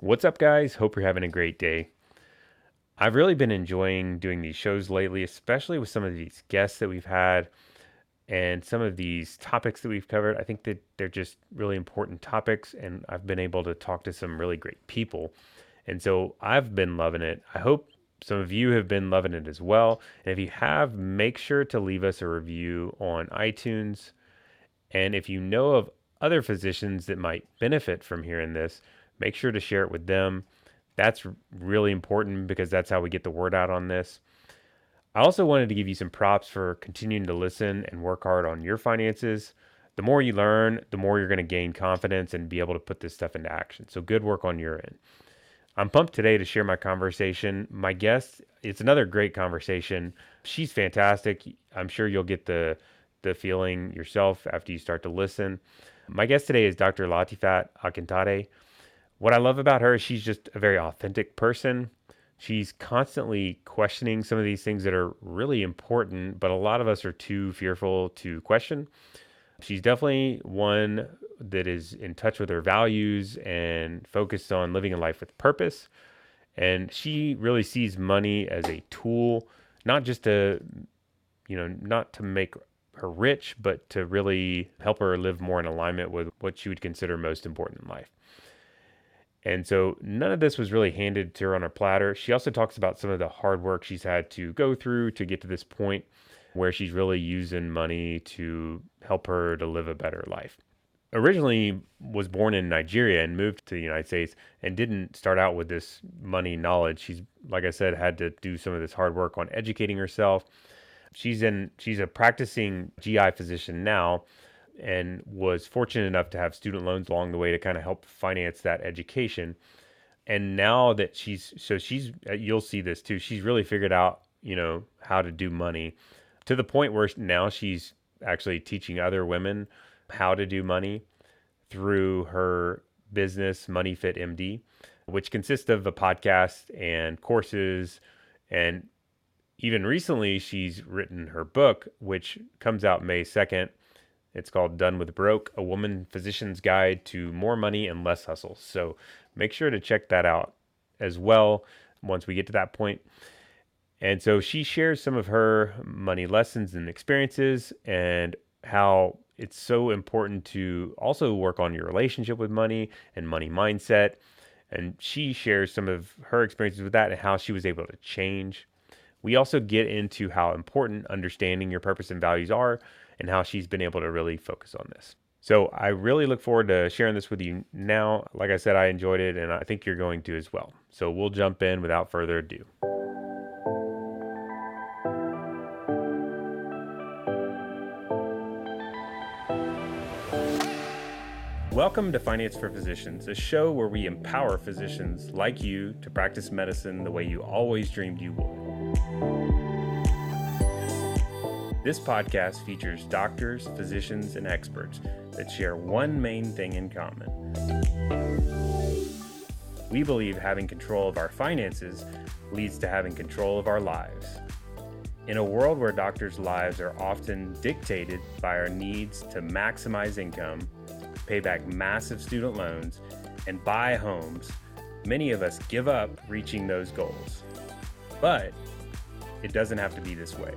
What's up, guys? Hope you're having a great day. I've really been enjoying doing these shows lately, especially with some of these guests that we've had and some of these topics that we've covered. I think that they're just really important topics, and I've been able to talk to some really great people. And so I've been loving it. I hope some of you have been loving it as well. And if you have, make sure to leave us a review on iTunes. And if you know of other physicians that might benefit from hearing this, make sure to share it with them. That's really important because that's how we get the word out on this. I also wanted to give you some props for continuing to listen and work hard on your finances. The more you learn, the more you're going to gain confidence and be able to put this stuff into action. So, good work on your end. I'm pumped today to share my conversation. My guest, it's another great conversation. She's fantastic. I'm sure you'll get the the feeling yourself after you start to listen. My guest today is Dr. Latifat Akintade. What I love about her is she's just a very authentic person. She's constantly questioning some of these things that are really important, but a lot of us are too fearful to question. She's definitely one that is in touch with her values and focused on living a life with purpose. And she really sees money as a tool, not just to, you know, not to make her rich, but to really help her live more in alignment with what she would consider most important in life. And so none of this was really handed to her on a platter. She also talks about some of the hard work she's had to go through to get to this point where she's really using money to help her to live a better life. Originally was born in Nigeria and moved to the United States and didn't start out with this money knowledge. She's like I said had to do some of this hard work on educating herself. She's in she's a practicing GI physician now and was fortunate enough to have student loans along the way to kind of help finance that education. And now that she's so she's uh, you'll see this too. She's really figured out, you know, how to do money to the point where now she's actually teaching other women how to do money through her business, Money Fit MD, which consists of a podcast and courses. And even recently, she's written her book, which comes out May 2nd. It's called Done with Broke A Woman Physician's Guide to More Money and Less Hustle. So make sure to check that out as well once we get to that point. And so she shares some of her money lessons and experiences and how it's so important to also work on your relationship with money and money mindset. And she shares some of her experiences with that and how she was able to change. We also get into how important understanding your purpose and values are and how she's been able to really focus on this. So I really look forward to sharing this with you now. Like I said, I enjoyed it and I think you're going to as well. So we'll jump in without further ado. Welcome to Finance for Physicians, a show where we empower physicians like you to practice medicine the way you always dreamed you would. This podcast features doctors, physicians, and experts that share one main thing in common. We believe having control of our finances leads to having control of our lives. In a world where doctors' lives are often dictated by our needs to maximize income, pay back massive student loans, and buy homes, many of us give up reaching those goals. But it doesn't have to be this way.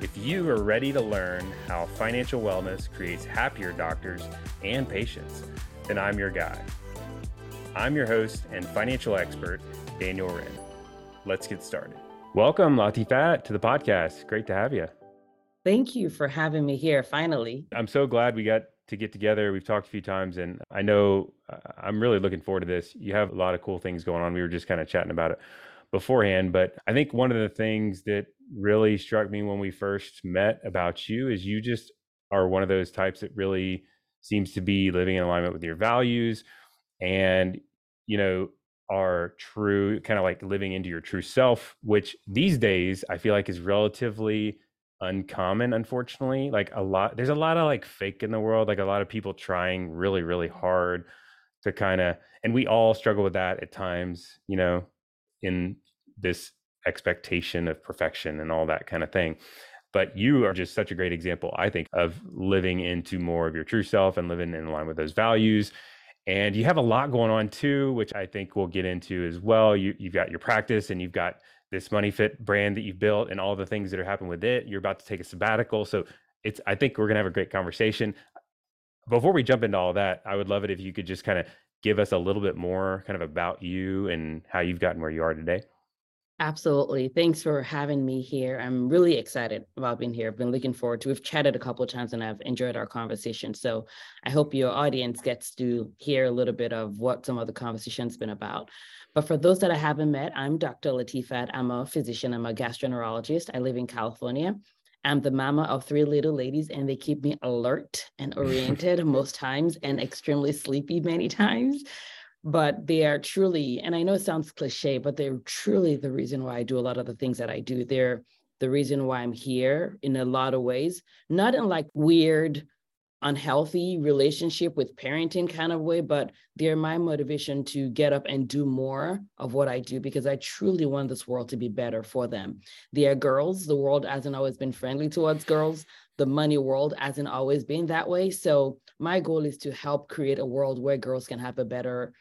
If you are ready to learn how financial wellness creates happier doctors and patients, then I'm your guy. I'm your host and financial expert, Daniel Wrenne. Let's get started. Welcome, Latifat, to the podcast. Great to have you. Thank you for having me here finally. I'm so glad we got to get together. We've talked a few times, and I know uh, I'm really looking forward to this. You have a lot of cool things going on. We were just kind of chatting about it beforehand, but I think one of the things that really struck me when we first met about you is you just are one of those types that really seems to be living in alignment with your values and, you know, are true, kind of like living into your true self, which these days I feel like is relatively uncommon unfortunately like a lot there's a lot of like fake in the world like a lot of people trying really really hard to kind of and we all struggle with that at times you know in this expectation of perfection and all that kind of thing But you are just such a great example, I think, of living into more of your true self and living in line with those values. And you have a lot going on too, which I think we'll get into as well. You, you've got your practice and you've got this Money Fit brand that you've built and all the things that are happening with it. You're about to take a sabbatical. So it's I think we're gonna have a great conversation. Before we jump into all that, I would love it if you could just kind of give us a little bit more kind of about you and how you've gotten where you are today. Absolutely. Thanks for having me here. I'm really excited about being here. I've been looking forward to. We've chatted a couple of times, and I've enjoyed our conversation. So I hope your audience gets to hear a little bit of what some of the conversation's been about. But for those that I haven't met, I'm Dr. Latifat. I'm a physician. I'm a gastroenterologist. I live in California. I'm the mama of three little ladies, and they keep me alert and oriented most times and extremely sleepy many times but they are truly, and I know it sounds cliche, but they're truly the reason why I do a lot of the things that I do. They're the reason why I'm here in a lot of ways, not in like weird, unhealthy relationship with parenting kind of way, but they're my motivation to get up and do more of what I do because I truly want this world to be better for them. They are girls. The world hasn't always been friendly towards girls. The money world hasn't always been that way. So my goal is to help create a world where girls can have a better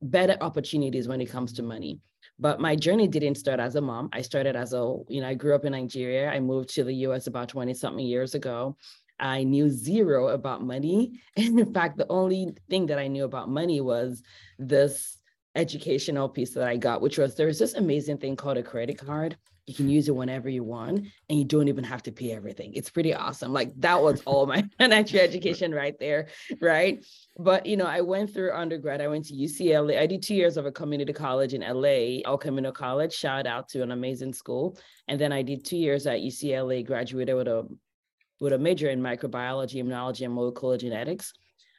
better opportunities when it comes to money. But my journey didn't start as a mom. I started as a, you know, I grew up in Nigeria. I moved to the US about 20 something years ago. I knew zero about money. And in fact, the only thing that I knew about money was this educational piece that I got, which was there's this amazing thing called a credit card. You can use it whenever you want, and you don't even have to pay everything. It's pretty awesome. Like that was all my financial education right there, right? But you know, I went through undergrad. I went to UCLA. I did two years of a community college in LA, El Camino College. Shout out to an amazing school. And then I did two years at UCLA. Graduated with a with a major in microbiology, immunology, and molecular genetics.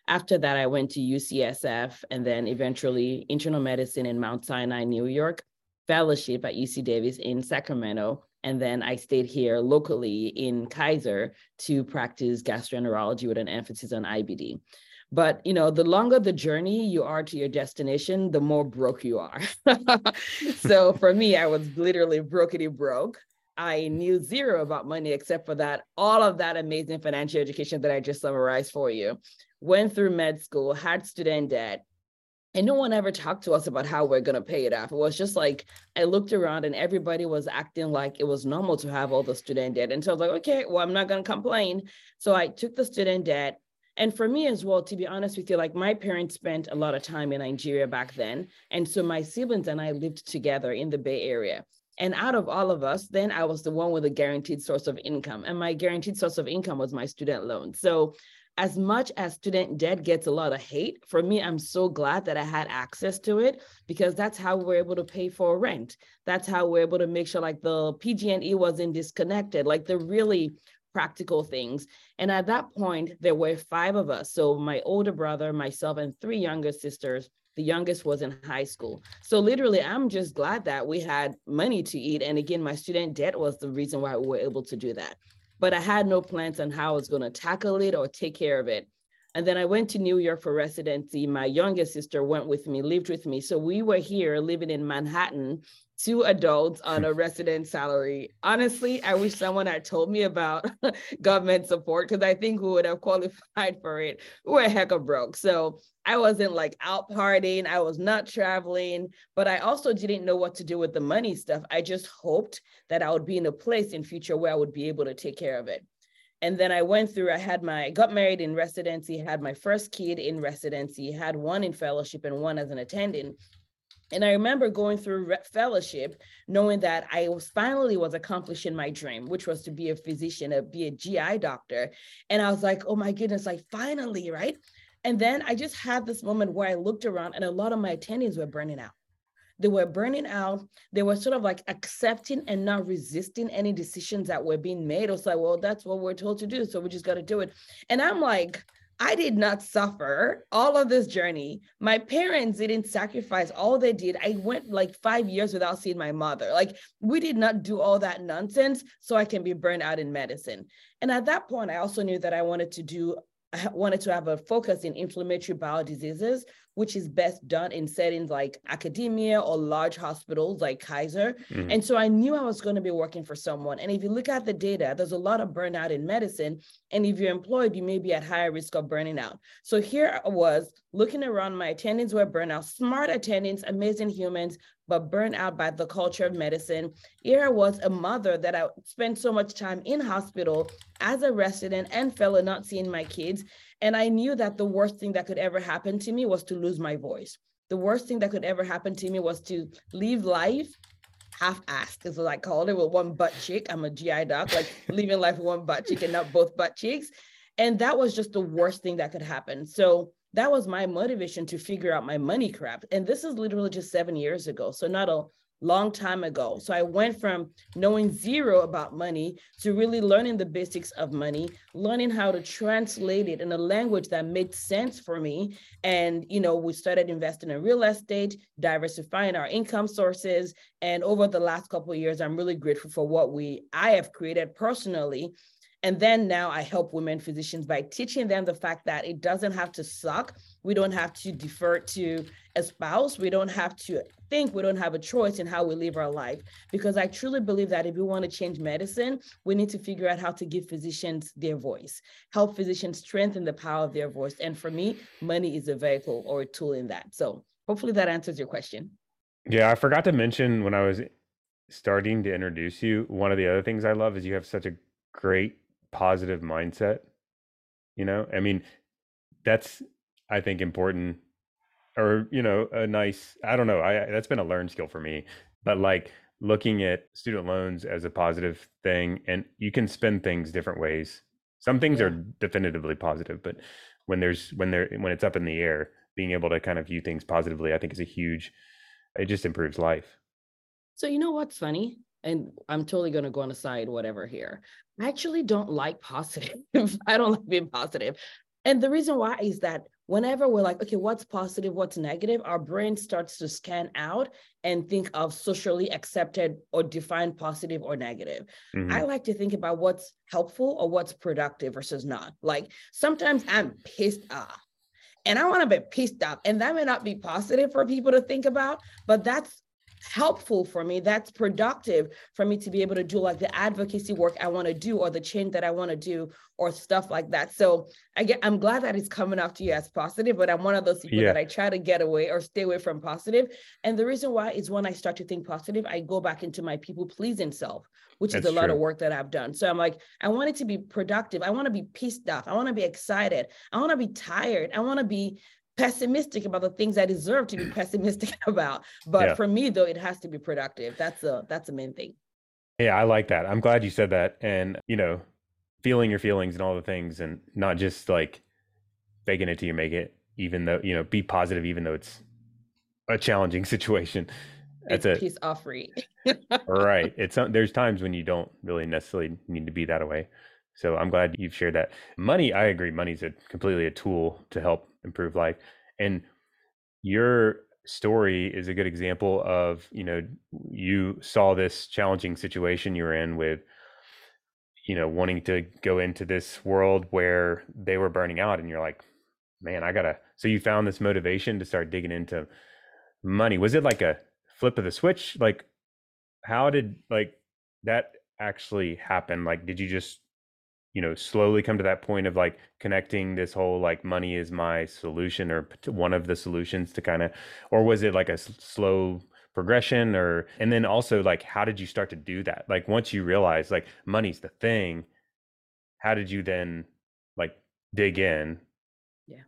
After that, I went to UCSF and then eventually internal medicine in Mount Sinai, New York, fellowship at UC Davis in Sacramento. And then I stayed here locally in Kaiser to practice gastroenterology with an emphasis on IBD. But you know, the longer the journey you are to your destination, the more broke you are. so for me, I was literally brokety broke. I knew zero about money except for that, all of that amazing financial education that I just summarized for you went through med school, had student debt, and no one ever talked to us about how we're going to pay it off. It was just like I looked around and everybody was acting like it was normal to have all the student debt. And so I was like, okay, well, I'm not going to complain. So I took the student debt. And for me as well, to be honest with you, like my parents spent a lot of time in Nigeria back then. And so my siblings and I lived together in the Bay Area. And out of all of us, then I was the one with a guaranteed source of income. And my guaranteed source of income was my student loan. So as much as student debt gets a lot of hate, for me, I'm so glad that I had access to it because that's how we're able to pay for rent. That's how we're able to make sure like the PG&E wasn't disconnected, like the really practical things. And at that point, there were five of us. So my older brother, myself, and three younger sisters. The youngest was in high school. So literally, I'm just glad that we had money to eat. And again, my student debt was the reason why we were able to do that but I had no plans on how I was going to tackle it or take care of it. And then I went to New York for residency. My youngest sister went with me, lived with me. So we were here living in Manhattan, two adults on a resident salary. Honestly, I wish someone had told me about government support because I think we would have qualified for it. We were heck of broke. So I wasn't like out partying, I was not traveling, but I also didn't know what to do with the money stuff. I just hoped that I would be in a place in future where I would be able to take care of it. And then I went through, I had my, got married in residency, had my first kid in residency, had one in fellowship and one as an attending. And I remember going through fellowship, knowing that I was finally was accomplishing my dream, which was to be a physician, to be a GI doctor. And I was like, oh my goodness, like finally, right? And then I just had this moment where I looked around and a lot of my attendees were burning out. They were burning out. They were sort of like accepting and not resisting any decisions that were being made. Was like, well, that's what we're told to do. So we just got to do it. And I'm like, I did not suffer all of this journey. My parents didn't sacrifice all they did. I went like five years without seeing my mother. Like, we did not do all that nonsense so I can be burned out in medicine. And at that point, I also knew that I wanted to do I wanted to have a focus in inflammatory bowel diseases, which is best done in settings like academia or large hospitals like Kaiser. Mm-hmm. And so I knew I was going to be working for someone. And if you look at the data, there's a lot of burnout in medicine. And if you're employed, you may be at higher risk of burning out. So here I was looking around, my attendants were burnout, smart attendants, amazing humans, but burned out by the culture of medicine. Here I was a mother that I spent so much time in hospital as a resident and fellow not seeing my kids. And I knew that the worst thing that could ever happen to me was to lose my voice. The worst thing that could ever happen to me was to leave life half-assed is what I called it with one butt cheek. I'm a GI doc, like living life with one butt cheek and not both butt cheeks. And that was just the worst thing that could happen. So that was my motivation to figure out my money crap. And this is literally just seven years ago. So not a long time ago. So I went from knowing zero about money to really learning the basics of money, learning how to translate it in a language that made sense for me. And, you know, we started investing in real estate, diversifying our income sources. And over the last couple years, I'm really grateful for what we I have created personally and then now I help women physicians by teaching them the fact that it doesn't have to suck. We don't have to defer to a spouse. We don't have to think we don't have a choice in how we live our life. Because I truly believe that if we want to change medicine, we need to figure out how to give physicians their voice, help physicians strengthen the power of their voice. And for me, money is a vehicle or a tool in that. So hopefully that answers your question. Yeah, I forgot to mention when I was starting to introduce you, one of the other things I love is you have such a great positive mindset you know? I mean that's i think important or you know a nice i don't know i that's been a learned skill for me but like looking at student loans as a positive thing and you can spend things different ways. Some things yeah. are definitively positive but when there's when they're when it's up in the air being able to kind of view things positively i think is a huge it just improves life. So you know what's funny and I'm totally going to go on a side, whatever here. I actually don't like positive. I don't like being positive. And the reason why is that whenever we're like, okay, what's positive, what's negative, our brain starts to scan out and think of socially accepted or defined positive or negative. Mm-hmm. I like to think about what's helpful or what's productive versus not. Like sometimes I'm pissed off and I want to be pissed off. And that may not be positive for people to think about, but that's helpful for me that's productive for me to be able to do like the advocacy work i want to do or the change that i want to do or stuff like that. So i get i'm glad that it's coming off to you as positive but i'm one of those people yeah. that i try to get away or stay away from positive. And the reason why is when i start to think positive i go back into my people pleasing self which that's is a true. lot of work that i've done. So i'm like i want it to be productive. I want to be pissed off i want to be excited. I want to be tired. I want to be pessimistic about the things I deserve to be pessimistic about. But yeah. for me, though, it has to be productive. That's a that's the main thing. Yeah, I like that. I'm glad you said that. And you know, feeling your feelings and all the things, and not just like faking it till you make it. Even though you know, be positive, even though it's a challenging situation. That's it's a peace offering. right. It's uh, there's times when you don't really necessarily need to be that way. So I'm glad you've shared that. Money, I agree. Money's a completely a tool to help improve life. And your story is a good example of, you know, you saw this challenging situation you were in with, you know, wanting to go into this world where they were burning out and you're like, man, I gotta so you found this motivation to start digging into money. Was it like a flip of the switch? Like how did like that actually happen? Like did you just you know slowly come to that point of like connecting this whole like money is my solution or one of the solutions to kind of or was it like a slow progression or and then also like how did you start to do that? Like once you realize like money's the thing how did you then like dig in? Yeah.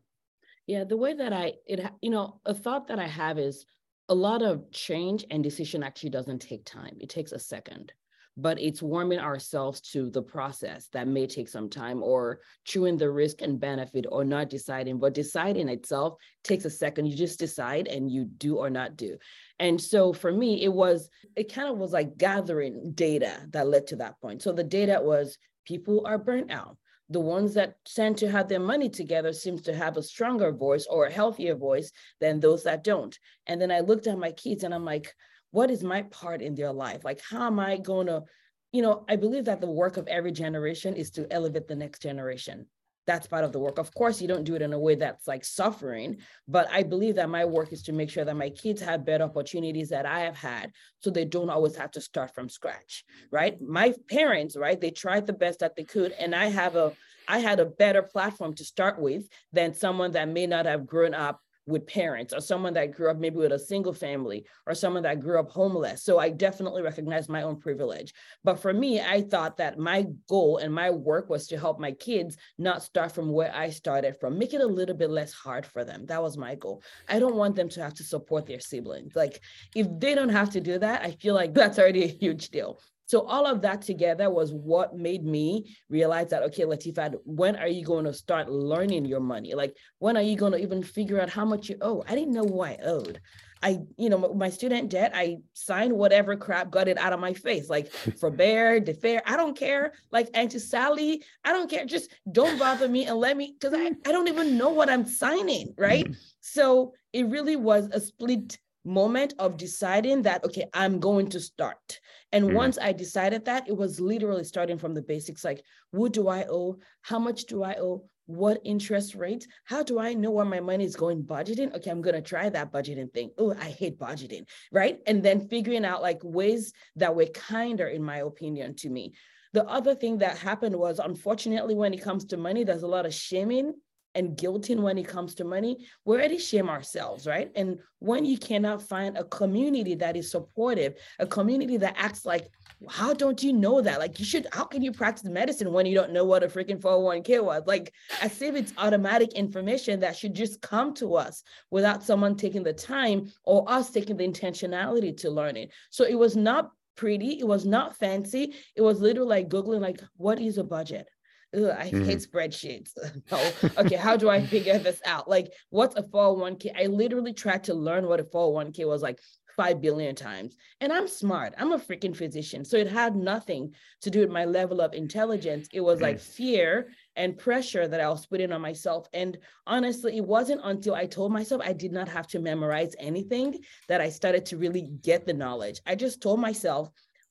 Yeah the way that i it you know a thought that i have is a lot of change and decision actually doesn't take time it takes a second but it's warming ourselves to the process that may take some time or chewing the risk and benefit or not deciding. But deciding itself takes a second. You just decide and you do or not do. And so for me, it was, it kind of was like gathering data that led to that point. So the data was people are burnt out. The ones that tend to have their money together seems to have a stronger voice or a healthier voice than those that don't. And then I looked at my kids and I'm like, what is my part in their life? Like, how am I going to, you know, I believe that the work of every generation is to elevate the next generation. that's part of the work. Of course, you don't do it in a way that's like suffering, but I believe that my work is to make sure that my kids have better opportunities that I have had so they don't always have to start from scratch, right? My parents, right, they tried the best that they could and I have a I had a better platform to start with than someone that may not have grown up with parents or someone that grew up maybe with a single family or someone that grew up homeless. So I definitely recognize my own privilege. But for me, I thought that my goal and my work was to help my kids not start from where I started from, make it a little bit less hard for them. That was my goal. I don't want them to have to support their siblings. Like if they don't have to do that, I feel like that's already a huge deal. So all of that together was what made me realize that, okay, Latifat, when are you going to start learning your money? Like, when are you going to even figure out how much you owe? I didn't know who I owed. I, you know, my student debt, I signed whatever crap, got it out of my face, like forbear, defer, I don't care. Like Auntie Sally, I don't care. Just don't bother me and let me, because I, I don't even know what I'm signing, right? So it really was a split moment of deciding that okay i'm going to start. And mm-hmm. once i decided that it was literally starting from the basics like what do i owe? How much do i owe? What interest rates how do i know where my money is going budgeting? Okay i'm going to try that budgeting thing. Oh i hate budgeting right? And then figuring out like ways that were kinder in my opinion to me. The other thing that happened was unfortunately when it comes to money there's a lot of shaming and guilting when it comes to money, we already shame ourselves, right? And when you cannot find a community that is supportive, a community that acts like, how don't you know that? Like you should, how can you practice medicine when you don't know what a freaking 401k was? Like as if it's automatic information that should just come to us without someone taking the time or us taking the intentionality to learn it. So it was not pretty, it was not fancy. It was literally like Googling, like, what is a budget? Ugh, I mm-hmm. hate spreadsheets. oh, okay, how do I figure this out? Like, what's a 401k? I literally tried to learn what a 401k was like 5 billion times. And I'm smart. I'm a freaking physician. So it had nothing to do with my level of intelligence. It was like fear and pressure that I was putting on myself. And honestly, it wasn't until I told myself I did not have to memorize anything that I started to really get the knowledge. I just told myself,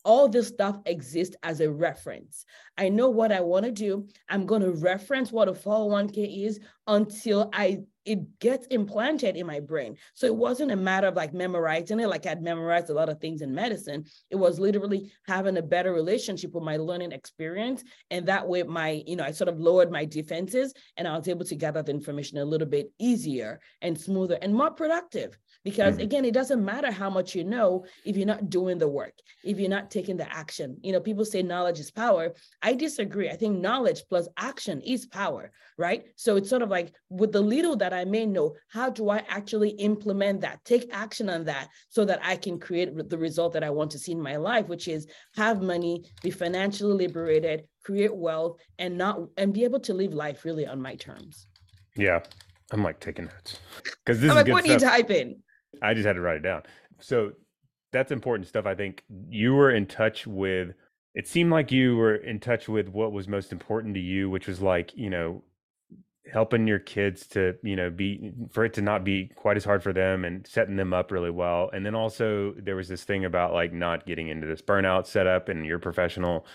all this stuff exists as a reference. I know what I want to do. I'm going to reference what a 401k is until I it gets implanted in my brain. So it wasn't a matter of like memorizing it, like I'd memorized a lot of things in medicine. It was literally having a better relationship with my learning experience. And that way, my, you know, I sort of lowered my defenses and I was able to gather the information a little bit easier and smoother and more productive. Because mm-hmm. again, it doesn't matter how much you know if you're not doing the work, if you're not taking the action. You know, people say knowledge is power. I disagree. I think knowledge plus action is power, right? So it's sort of like with the little that I may know, how do I actually implement that, take action on that so that I can create the result that I want to see in my life, which is have money, be financially liberated, create wealth, and not and be able to live life really on my terms. Yeah. I'm like taking notes because this I'm is like, what stuff. are you typing? I just had to write it down. So that's important stuff. I think you were in touch with. It seemed like you were in touch with what was most important to you, which was like you know helping your kids to you know be for it to not be quite as hard for them and setting them up really well and then also there was this thing about like not getting into this burnout setup and your professional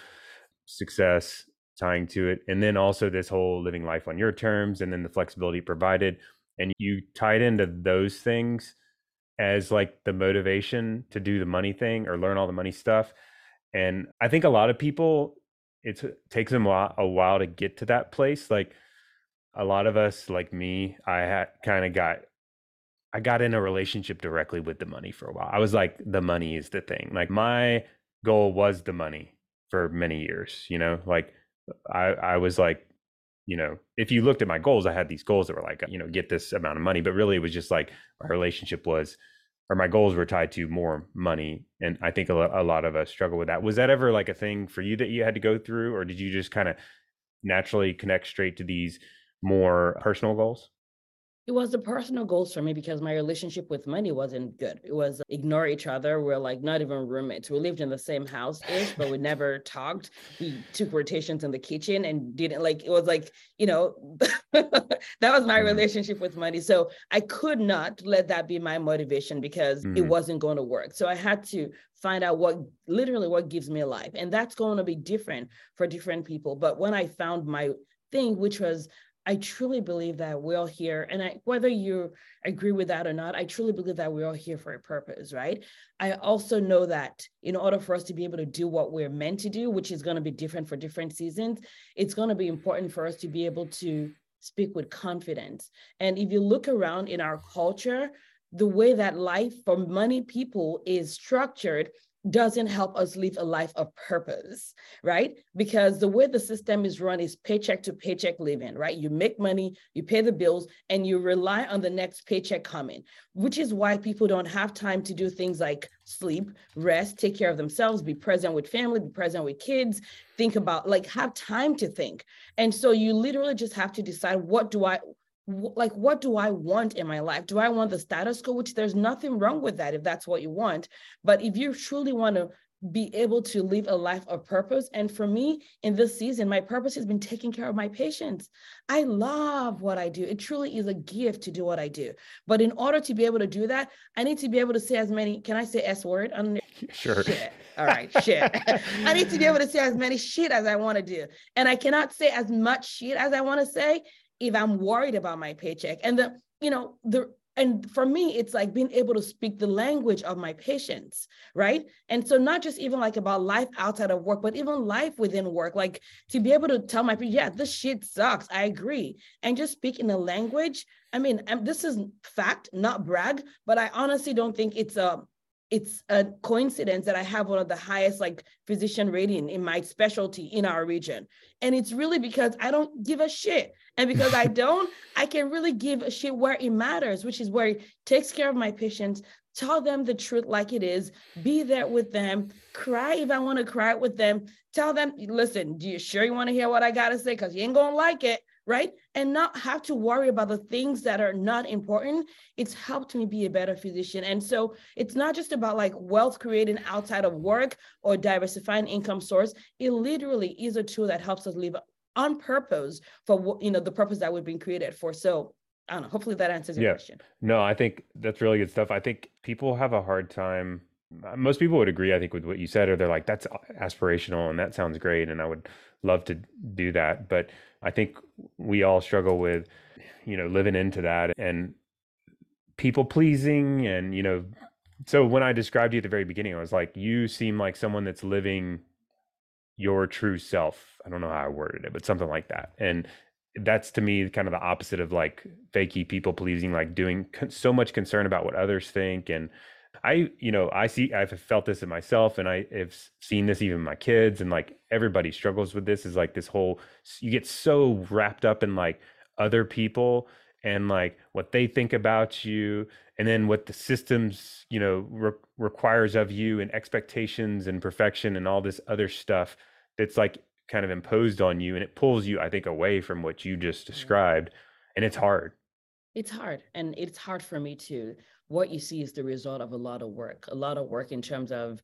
success tying to it and then also this whole living life on your terms and then the flexibility provided and you tied into those things as like the motivation to do the money thing or learn all the money stuff. And I think a lot of people, it uh, takes them a while, a while to get to that place. Like a lot of us, like me, I had kind of got, I got in a relationship directly with the money for a while. I was like, the money is the thing. Like my goal was the money for many years, you know, like I, I was like, you know, if you looked at my goals, I had these goals that were like, you know, get this amount of money, but really it was just like my relationship was, or my goals were tied to more money. And I think a, lot of us struggle with that. Was that ever like a thing for you that you had to go through, or did you just kind of naturally connect straight to these more personal goals? It was the personal goals for me because my relationship with money wasn't good. It was ignore each other. We're like not even roommates. We lived in the same house ish, but we never talked. We took rotations in the kitchen and didn't like it was like, you know, that was my mm-hmm. relationship with money. So I could not let that be my motivation because mm. it wasn't going to work. So I had to find out what literally what gives me life. And that's going to be different for different people. But when I found my thing, which was I truly believe that we're all here, and I, whether you agree with that or not, I truly believe that we're all here for a purpose, right? I also know that in order for us to be able to do what we're meant to do, which is going to be different for different seasons, it's going to be important for us to be able to speak with confidence. And if you look around in our culture, the way that life for many people is structured doesn't help us live a life of purpose, right? Because the way the system is run is paycheck to paycheck living, right? You make money, you pay the bills, and you rely on the next paycheck coming, which is why people don't have time to do things like sleep, rest, take care of themselves, be present with family, be present with kids, think about like have time to think. And so you literally just have to decide what do I like what do i want in my life? Do i want the status quo which there's nothing wrong with that if that's what you want but if you truly want to be able to live a life of purpose and for me in this season my purpose has been taking care of my patients. I love what i do. It truly is a gift to do what i do but in order to be able to do that i need to be able to say as many can i say s word? On sure. Shit. all right shit. I need to be able to say as many shit as i want to do and i cannot say as much shit as i want to say if I'm worried about my paycheck. And the, you know, the and for me, it's like being able to speak the language of my patients, right? And so not just even like about life outside of work, but even life within work, like to be able to tell my people, yeah, this shit sucks. I agree. And just speak in a language. I mean, this is fact, not brag, but I honestly don't think it's a it's a coincidence that I have one of the highest like physician rating in my specialty in our region. And it's really because I don't give a shit. And because I don't, I can really give a shit where it matters, which is where it takes care of my patients, tell them the truth like it is, be there with them, cry if I want to cry with them, tell them, listen, do you sure you want to hear what I got to say? Because you ain't going to like it right? And not have to worry about the things that are not important. It's helped me be a better physician. And so it's not just about like wealth creating outside of work or diversifying income source. It literally is a tool that helps us live on purpose for you know the purpose that we've been created for. So I don't know. Hopefully that answers your yeah. question. No, I think that's really good stuff. I think people have a hard time most people would agree i think with what you said or they're like that's aspirational and that sounds great and i would love to do that but i think we all struggle with you know living into that and people pleasing and you know so when i described you at the very beginning i was like you seem like someone that's living your true self. I don't know how i worded it but something like that. And that's to me kind of the opposite of like fakey people pleasing like doing so much concern about what others think and I, you know, I see, I've felt this in myself and I have seen this even my kids and like everybody struggles with this is like this whole, you get so wrapped up in like other people and like what they think about you and then what the systems, you know, re- requires of you and expectations and perfection and all this other stuff that's like kind of imposed on you and it pulls you, I think, away from what you just mm. described. And it's hard. It's hard. And it's hard for me too what you see is the result of a lot of work, a lot of work in terms of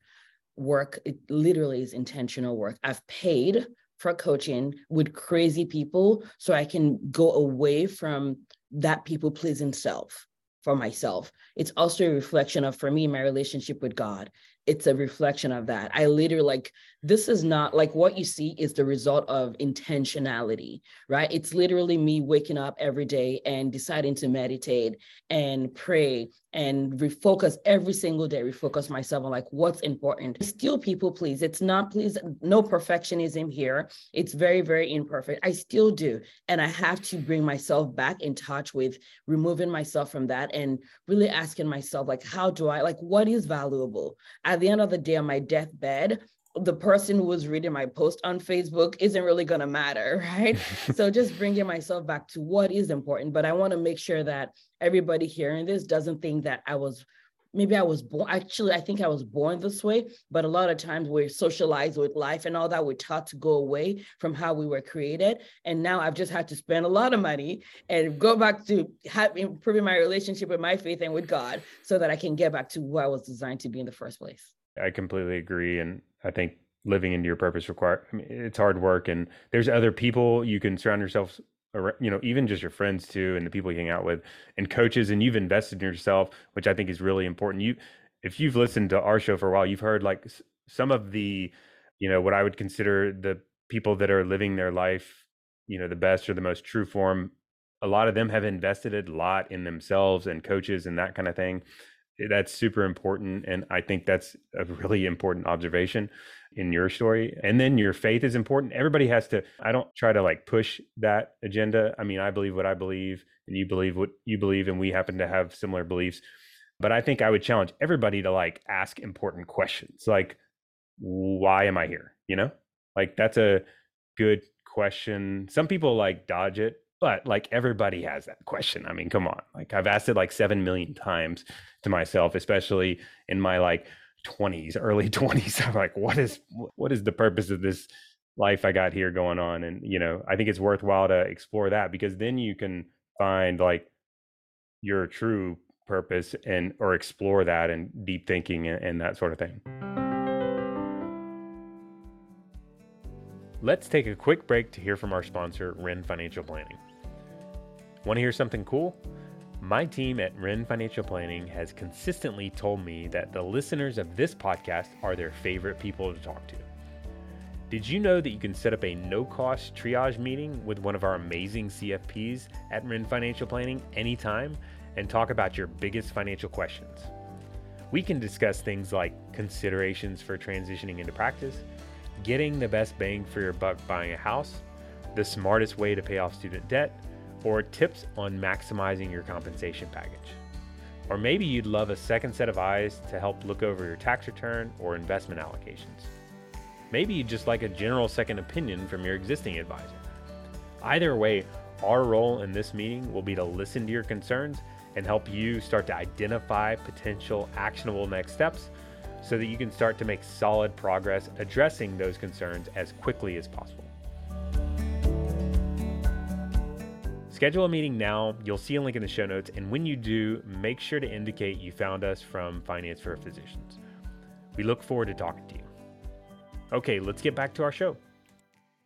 work. It literally is intentional work. I've paid for coaching with crazy people so I can go away from that people pleasing self for myself. It's also a reflection of, for me, my relationship with God it's a reflection of that. I literally like this is not like what you see is the result of intentionality, right? It's literally me waking up every day and deciding to meditate and pray and refocus every single day, refocus myself on like what's important. Still people please. It's not please, no perfectionism here. It's very, very imperfect. I still do. And I have to bring myself back in touch with removing myself from that and really asking myself, like, how do I like what is valuable? at the end of the day on my deathbed the person who was reading my post on Facebook isn't really going to matter, right? so just bringing myself back to what is important. But I want to make sure that everybody hearing this doesn't think that I was maybe I was born. Actually, I think I was born this way. But a lot of times we're socialized with life and all that. We're taught to go away from how we were created. And now I've just had to spend a lot of money and go back to have, improving my relationship with my faith and with God so that I can get back to who I was designed to be in the first place. I completely agree. And I think living into your purpose require I mean, it's hard work and there's other people you can surround yourself you know even just your friends too and the people you hang out with and coaches and you've invested in yourself which i think is really important. You if you've listened to our show for a while you've heard like some of the you know what i would consider the people that are living their life you know the best or the most true form. A lot of them have invested a lot in themselves and coaches and that kind of thing Eh, that's super important and i think that's a really important observation in your story. And then your faith is important. Everybody has to i don't try to like push that agenda. I mean i believe what i believe and you believe what you believe and we happen to have similar beliefs. But i think i would challenge everybody to like ask important questions like why am i here? You know? Like that's a good question. Some people like dodge it but like everybody has that question. I mean come on. Like i've asked it like 7 million times to myself especially in my like 20s early 20s i'm like what is what is the purpose of this life i got here going on? And you know i think it's worthwhile to explore that because then you can find like your true purpose and or explore that and deep thinking and, and that sort of thing. Let's take a quick break to hear from our sponsor Wrenne financial planning Want to hear something cool? My team at Wrenne Financial Planning has consistently told me that the listeners of this podcast are their favorite people to talk to. Did you know that you can set up a no cost triage meeting with one of our amazing CFPs at Wrenne Financial Planning anytime and talk about your biggest financial questions? We can discuss things like considerations for transitioning into practice, getting the best bang for your buck buying a house, the smartest way to pay off student debt or tips on maximizing your compensation package. Or maybe you'd love a second set of eyes to help look over your tax return or investment allocations. Maybe you'd just like a general second opinion from your existing advisor. Either way, our role in this meeting will be to listen to your concerns and help you start to identify potential actionable next steps so that you can start to make solid progress addressing those concerns as quickly as possible. Schedule a meeting now. You'll see a link in the show notes. And when you do, make sure to indicate you found us from Finance for Physicians. We look forward to talking to you. Okay, let's get back to our show.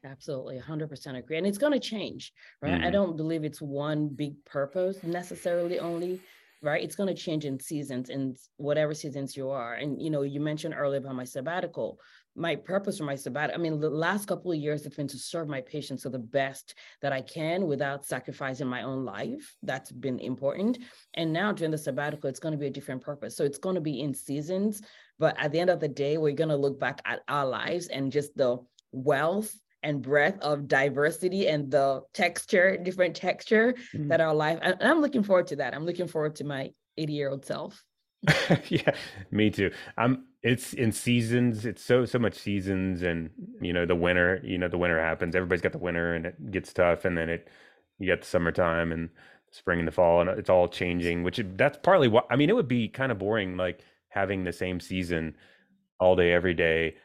Absolutely, 100% agree. And it's going to change, right? Mm-hmm. I don't believe it's one big purpose necessarily only, right? It's going to change in seasons, in whatever seasons you are. And, you know, you mentioned earlier about my sabbatical my purpose for my sabbatical, I mean, the last couple of years have been to serve my patients to the best that I can without sacrificing my own life. That's been important. And now during the sabbatical, it's going to be a different purpose. So it's going to be in seasons. But at the end of the day, we're going to look back at our lives and just the wealth and breadth of diversity and the texture, different texture mm-hmm. that our life. And I'm looking forward to that. I'm looking forward to my 80 year old self. yeah, me too. I'm it's in seasons. It's so so much seasons, and you know the winter. You know the winter happens. Everybody's got the winter, and it gets tough, and then it you get the summertime and spring and the fall, and it's all changing. Which that's partly what I mean. It would be kind of boring, like having the same season all day every day,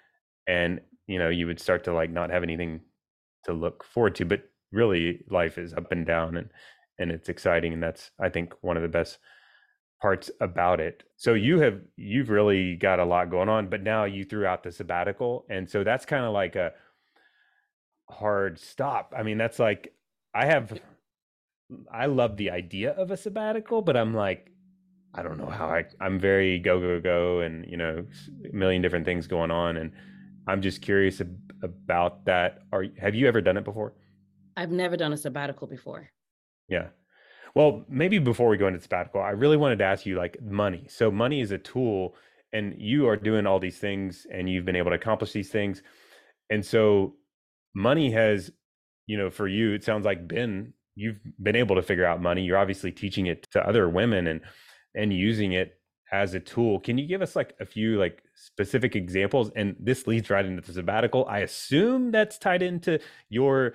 and you know you would start to like not have anything to look forward to. But really, life is up and down, and and it's exciting, and that's I think one of the best parts about it. So you have you've really got a lot going on, but now you threw out the sabbatical, and so that's kind of like a hard stop. I mean, that's like I have I love the idea of a sabbatical, but I'm like I don't know how I I'm very go go go and you know a million different things going on and I'm just curious about that. Are have you ever done it before? I've never done a sabbatical before. Yeah. Well, maybe before we go into sabbatical, I really wanted to ask you like money. So money is a tool and you are doing all these things and you've been able to accomplish these things. And so money has, you know, for you, it sounds like been you've been able to figure out money. You're obviously teaching it to other women and and using it as a tool. Can you give us like a few like specific examples? And this leads right into the sabbatical. I assume that's tied into your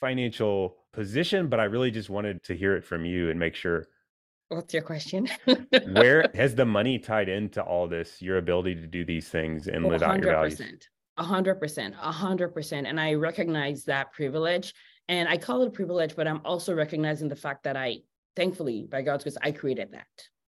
financial position, but I really just wanted to hear it from you and make sure. What's your question? where has the money tied into all this, your ability to do these things and live 100%, out your values? A hundred percent, a hundred percent. And I recognize that privilege. And I call it a privilege, but I'm also recognizing the fact that I, thankfully, by God's grace, I created that.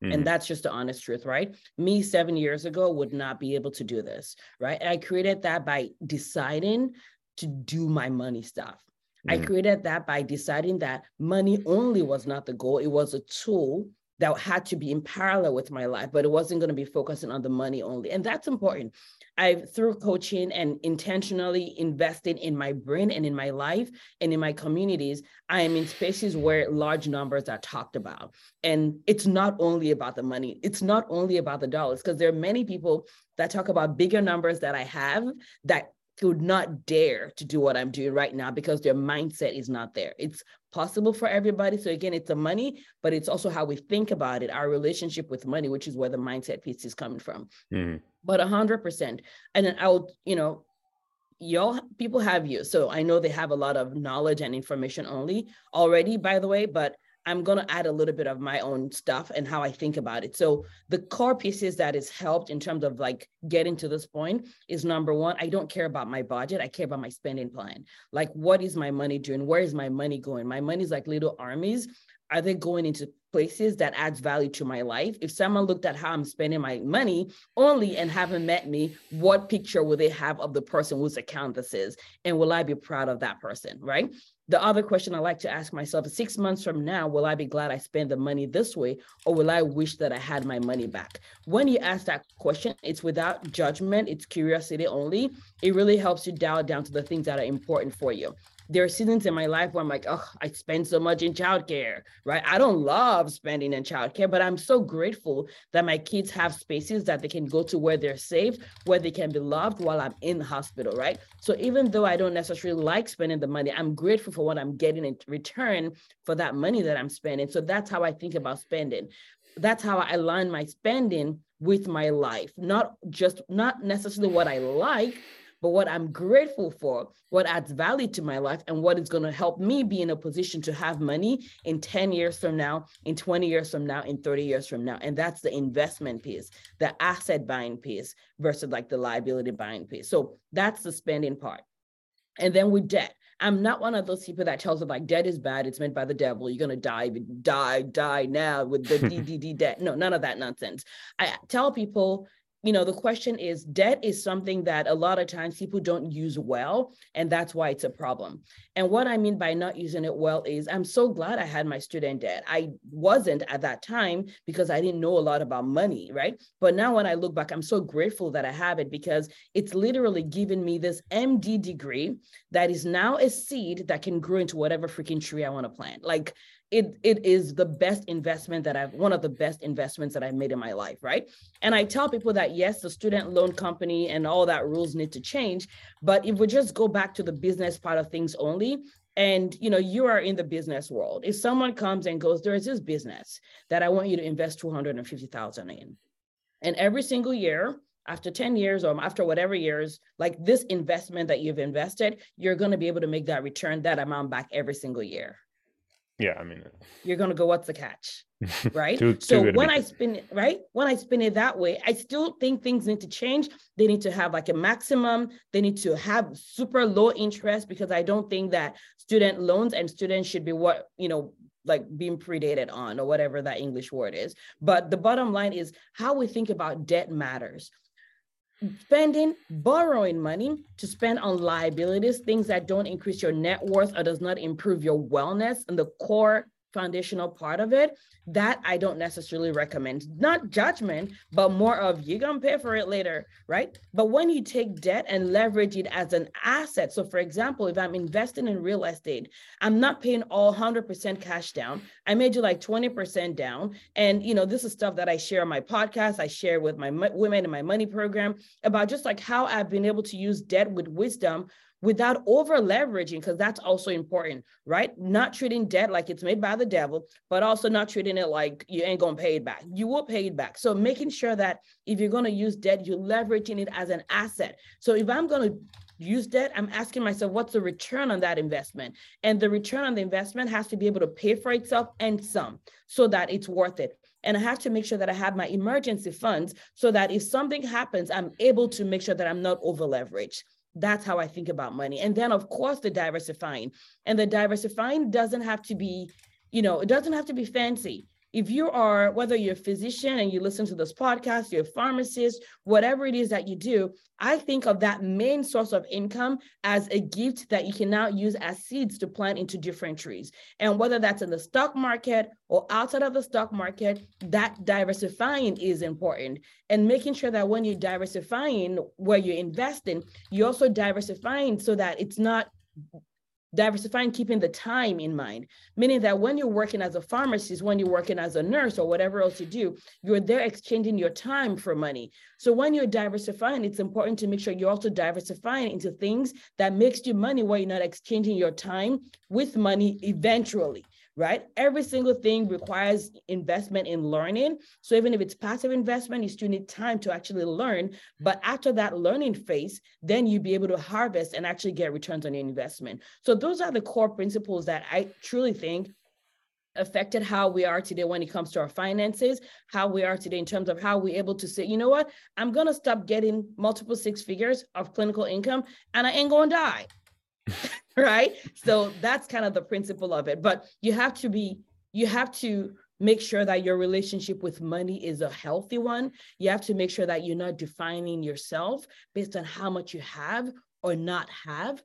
Mm-hmm. And that's just the honest truth, right? Me seven years ago would not be able to do this, right? And I created that by deciding to do my money stuff. I mm. created that by deciding that money only was not the goal, it was a tool that had to be in parallel with my life, but it wasn't going to be focusing on the money only. And that's important. I've through coaching and intentionally invested in my brain and in my life and in my communities, I am in spaces where large numbers are talked about. And it's not only about the money, it's not only about the dollars, because there are many people that talk about bigger numbers that I have that could not dare to do what I'm doing right now because their mindset is not there. It's possible for everybody. So again, it's the money, but it's also how we think about it, our relationship with money, which is where the mindset piece is coming from. Mm-hmm. But a hundred percent. And then I'll, you know, y'all people have you. So I know they have a lot of knowledge and information only already, by the way, but I'm going to add a little bit of my own stuff and how I think about it. So the core pieces that has helped in terms of like getting to this point is number one, I don't care about my budget. I care about my spending plan. Like, what is my money doing? Where is my money going? My money is like little armies. Are they going into places that adds value to my life? If someone looked at how I'm spending my money only and haven't met me, what picture will they have of the person whose account this is? And will I be proud of that person? Right the other question I like to ask myself is six months from now, will I be glad I spent the money this way or will I wish that I had my money back? When you ask that question, it's without judgment, it's curiosity only. It really helps you dial down to the things that are important for you there are seasons in my life where I'm like, oh, I spend so much in childcare, right? I don't love spending in childcare, but I'm so grateful that my kids have spaces that they can go to where they're safe, where they can be loved while I'm in the hospital, right? So even though I don't necessarily like spending the money, I'm grateful for what I'm getting in return for that money that I'm spending. So that's how I think about spending. That's how I align my spending with my life, not just not necessarily what I like, but what I'm grateful for, what adds value to my life, and what is going to help me be in a position to have money in 10 years from now, in 20 years from now, in 30 years from now. And that's the investment piece, the asset buying piece versus like the liability buying piece. So that's the spending part. And then with debt, I'm not one of those people that tells us like debt is bad, it's meant by the devil. You're gonna die, die, die now with the DDD debt. No, none of that nonsense. I tell people you know, the question is debt is something that a lot of times people don't use well, and that's why it's a problem. And what I mean by not using it well is I'm so glad I had my student debt. I wasn't at that time because I didn't know a lot about money, right? But now when I look back, I'm so grateful that I have it because it's literally given me this MD degree that is now a seed that can grow into whatever freaking tree I want to plant. Like it it is the best investment that I've one of the best investments that I've made in my life, right? And I tell people that yes, the student loan company and all that rules need to change, but if we just go back to the business part of things only, and you know you are in the business world if someone comes and goes there is this business that i want you to invest 250000 in and every single year after 10 years or after whatever years like this investment that you've invested you're going to be able to make that return that amount back every single year yeah, I mean, uh, you're gonna go, what's the catch? Right. too, so too when I spin it, right, when I spin it that way, I still think things need to change. They need to have like a maximum, they need to have super low interest because I don't think that student loans and students should be what, you know, like being predated on or whatever that English word is. But the bottom line is how we think about debt matters spending borrowing money to spend on liabilities things that don't increase your net worth or does not improve your wellness. And the core foundational part of it that i don't necessarily recommend. Not judgment but more of you're gonna pay for it later right? But when you take debt and leverage it as an asset so for example if i'm investing in real estate i'm not paying all 100% cash down. I made you like 20% down. And you know this is stuff that i share on my podcast. I share with my women in my money program about just like how i've been able to use debt with wisdom without over leveraging, because that's also important, right? Not treating debt like it's made by the devil, but also not treating it like you ain't gonna pay it back. You will pay it back. So making sure that if you're gonna use debt, you're leveraging it as an asset. So if I'm gonna use debt, I'm asking myself, what's the return on that investment? And the return on the investment has to be able to pay for itself and some so that it's worth it. And I have to make sure that I have my emergency funds so that if something happens, I'm able to make sure that I'm not over leveraged. That's how I think about money. And then, of course, the diversifying. And the diversifying doesn't have to be, you know, it doesn't have to be fancy. If you are, whether you're a physician and you listen to this podcast, you're a pharmacist, whatever it is that you do, I think of that main source of income as a gift that you can now use as seeds to plant into different trees. And whether that's in the stock market or outside of the stock market, that diversifying is important. And making sure that when you're diversifying where you're investing, you're also diversifying so that it's not diversifying keeping the time in mind meaning that when you're working as a pharmacist when you're working as a nurse or whatever else you do you're there exchanging your time for money. So when you're diversifying it's important to make sure you're also diversifying into things that makes you money where you're not exchanging your time with money eventually right? Every single thing requires investment in learning. So even if it's passive investment, you still need time to actually learn. But after that learning phase, then you'll be able to harvest and actually get returns on your investment. So those are the core principles that I truly think affected how we are today when it comes to our finances, how we are today in terms of how we're able to say, you know what, I'm going to stop getting multiple six figures of clinical income and I ain't going to die. right? So that's kind of the principle of it. But you have to be, you have to make sure that your relationship with money is a healthy one. You have to make sure that you're not defining yourself based on how much you have or not have.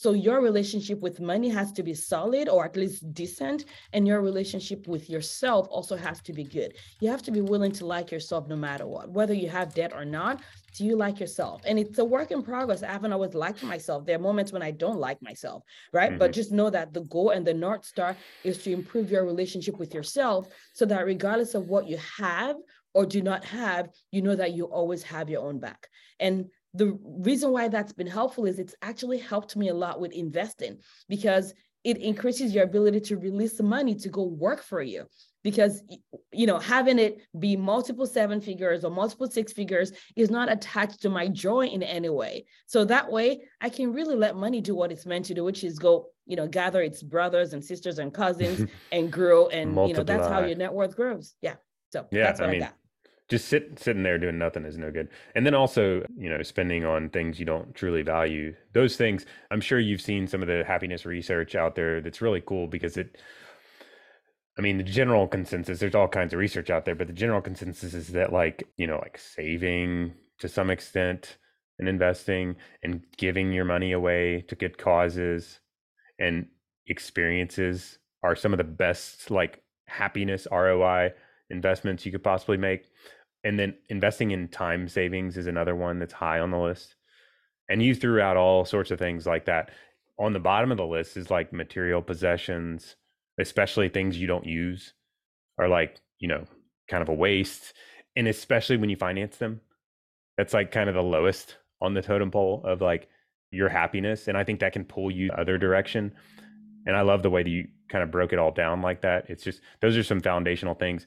So your relationship with money has to be solid or at least decent, and your relationship with yourself also has to be good. You have to be willing to like yourself no matter what, whether you have debt or not. Do you like yourself? And it's a work in progress. I haven't always liked myself. There are moments when I don't like myself, right? Mm-hmm. But just know that the goal and the North Star is to improve your relationship with yourself so that regardless of what you have or do not have, you know that you always have your own back. And the reason why that's been helpful is it's actually helped me a lot with investing because it increases your ability to release the money to go work for you. Because you know having it be multiple seven figures or multiple six figures is not attached to my joy in any way. So that way i can really let money do what it's meant to do which is go you know gather its brothers and sisters and cousins and grow and you know that's how your net worth grows. Yeah. So yeah that's what i, mean, I got just sit sitting there doing nothing is no good. And then also you know spending on things you don't truly value those things i'm sure you've seen some of the happiness research out there that's really cool because it i mean the general consensus there's all kinds of research out there but the general consensus is that like you know like saving to some extent and investing and giving your money away to good causes and experiences are some of the best like happiness roi investments you could possibly make and then investing in time savings is another one that's high on the list. And you threw out all sorts of things like that. On the bottom of the list is like material possessions, especially things you don't use, are like, you know, kind of a waste. And especially when you finance them, that's like kind of the lowest on the totem pole of like your happiness. And I think that can pull you other direction. And I love the way that you kind of broke it all down like that. It's just, those are some foundational things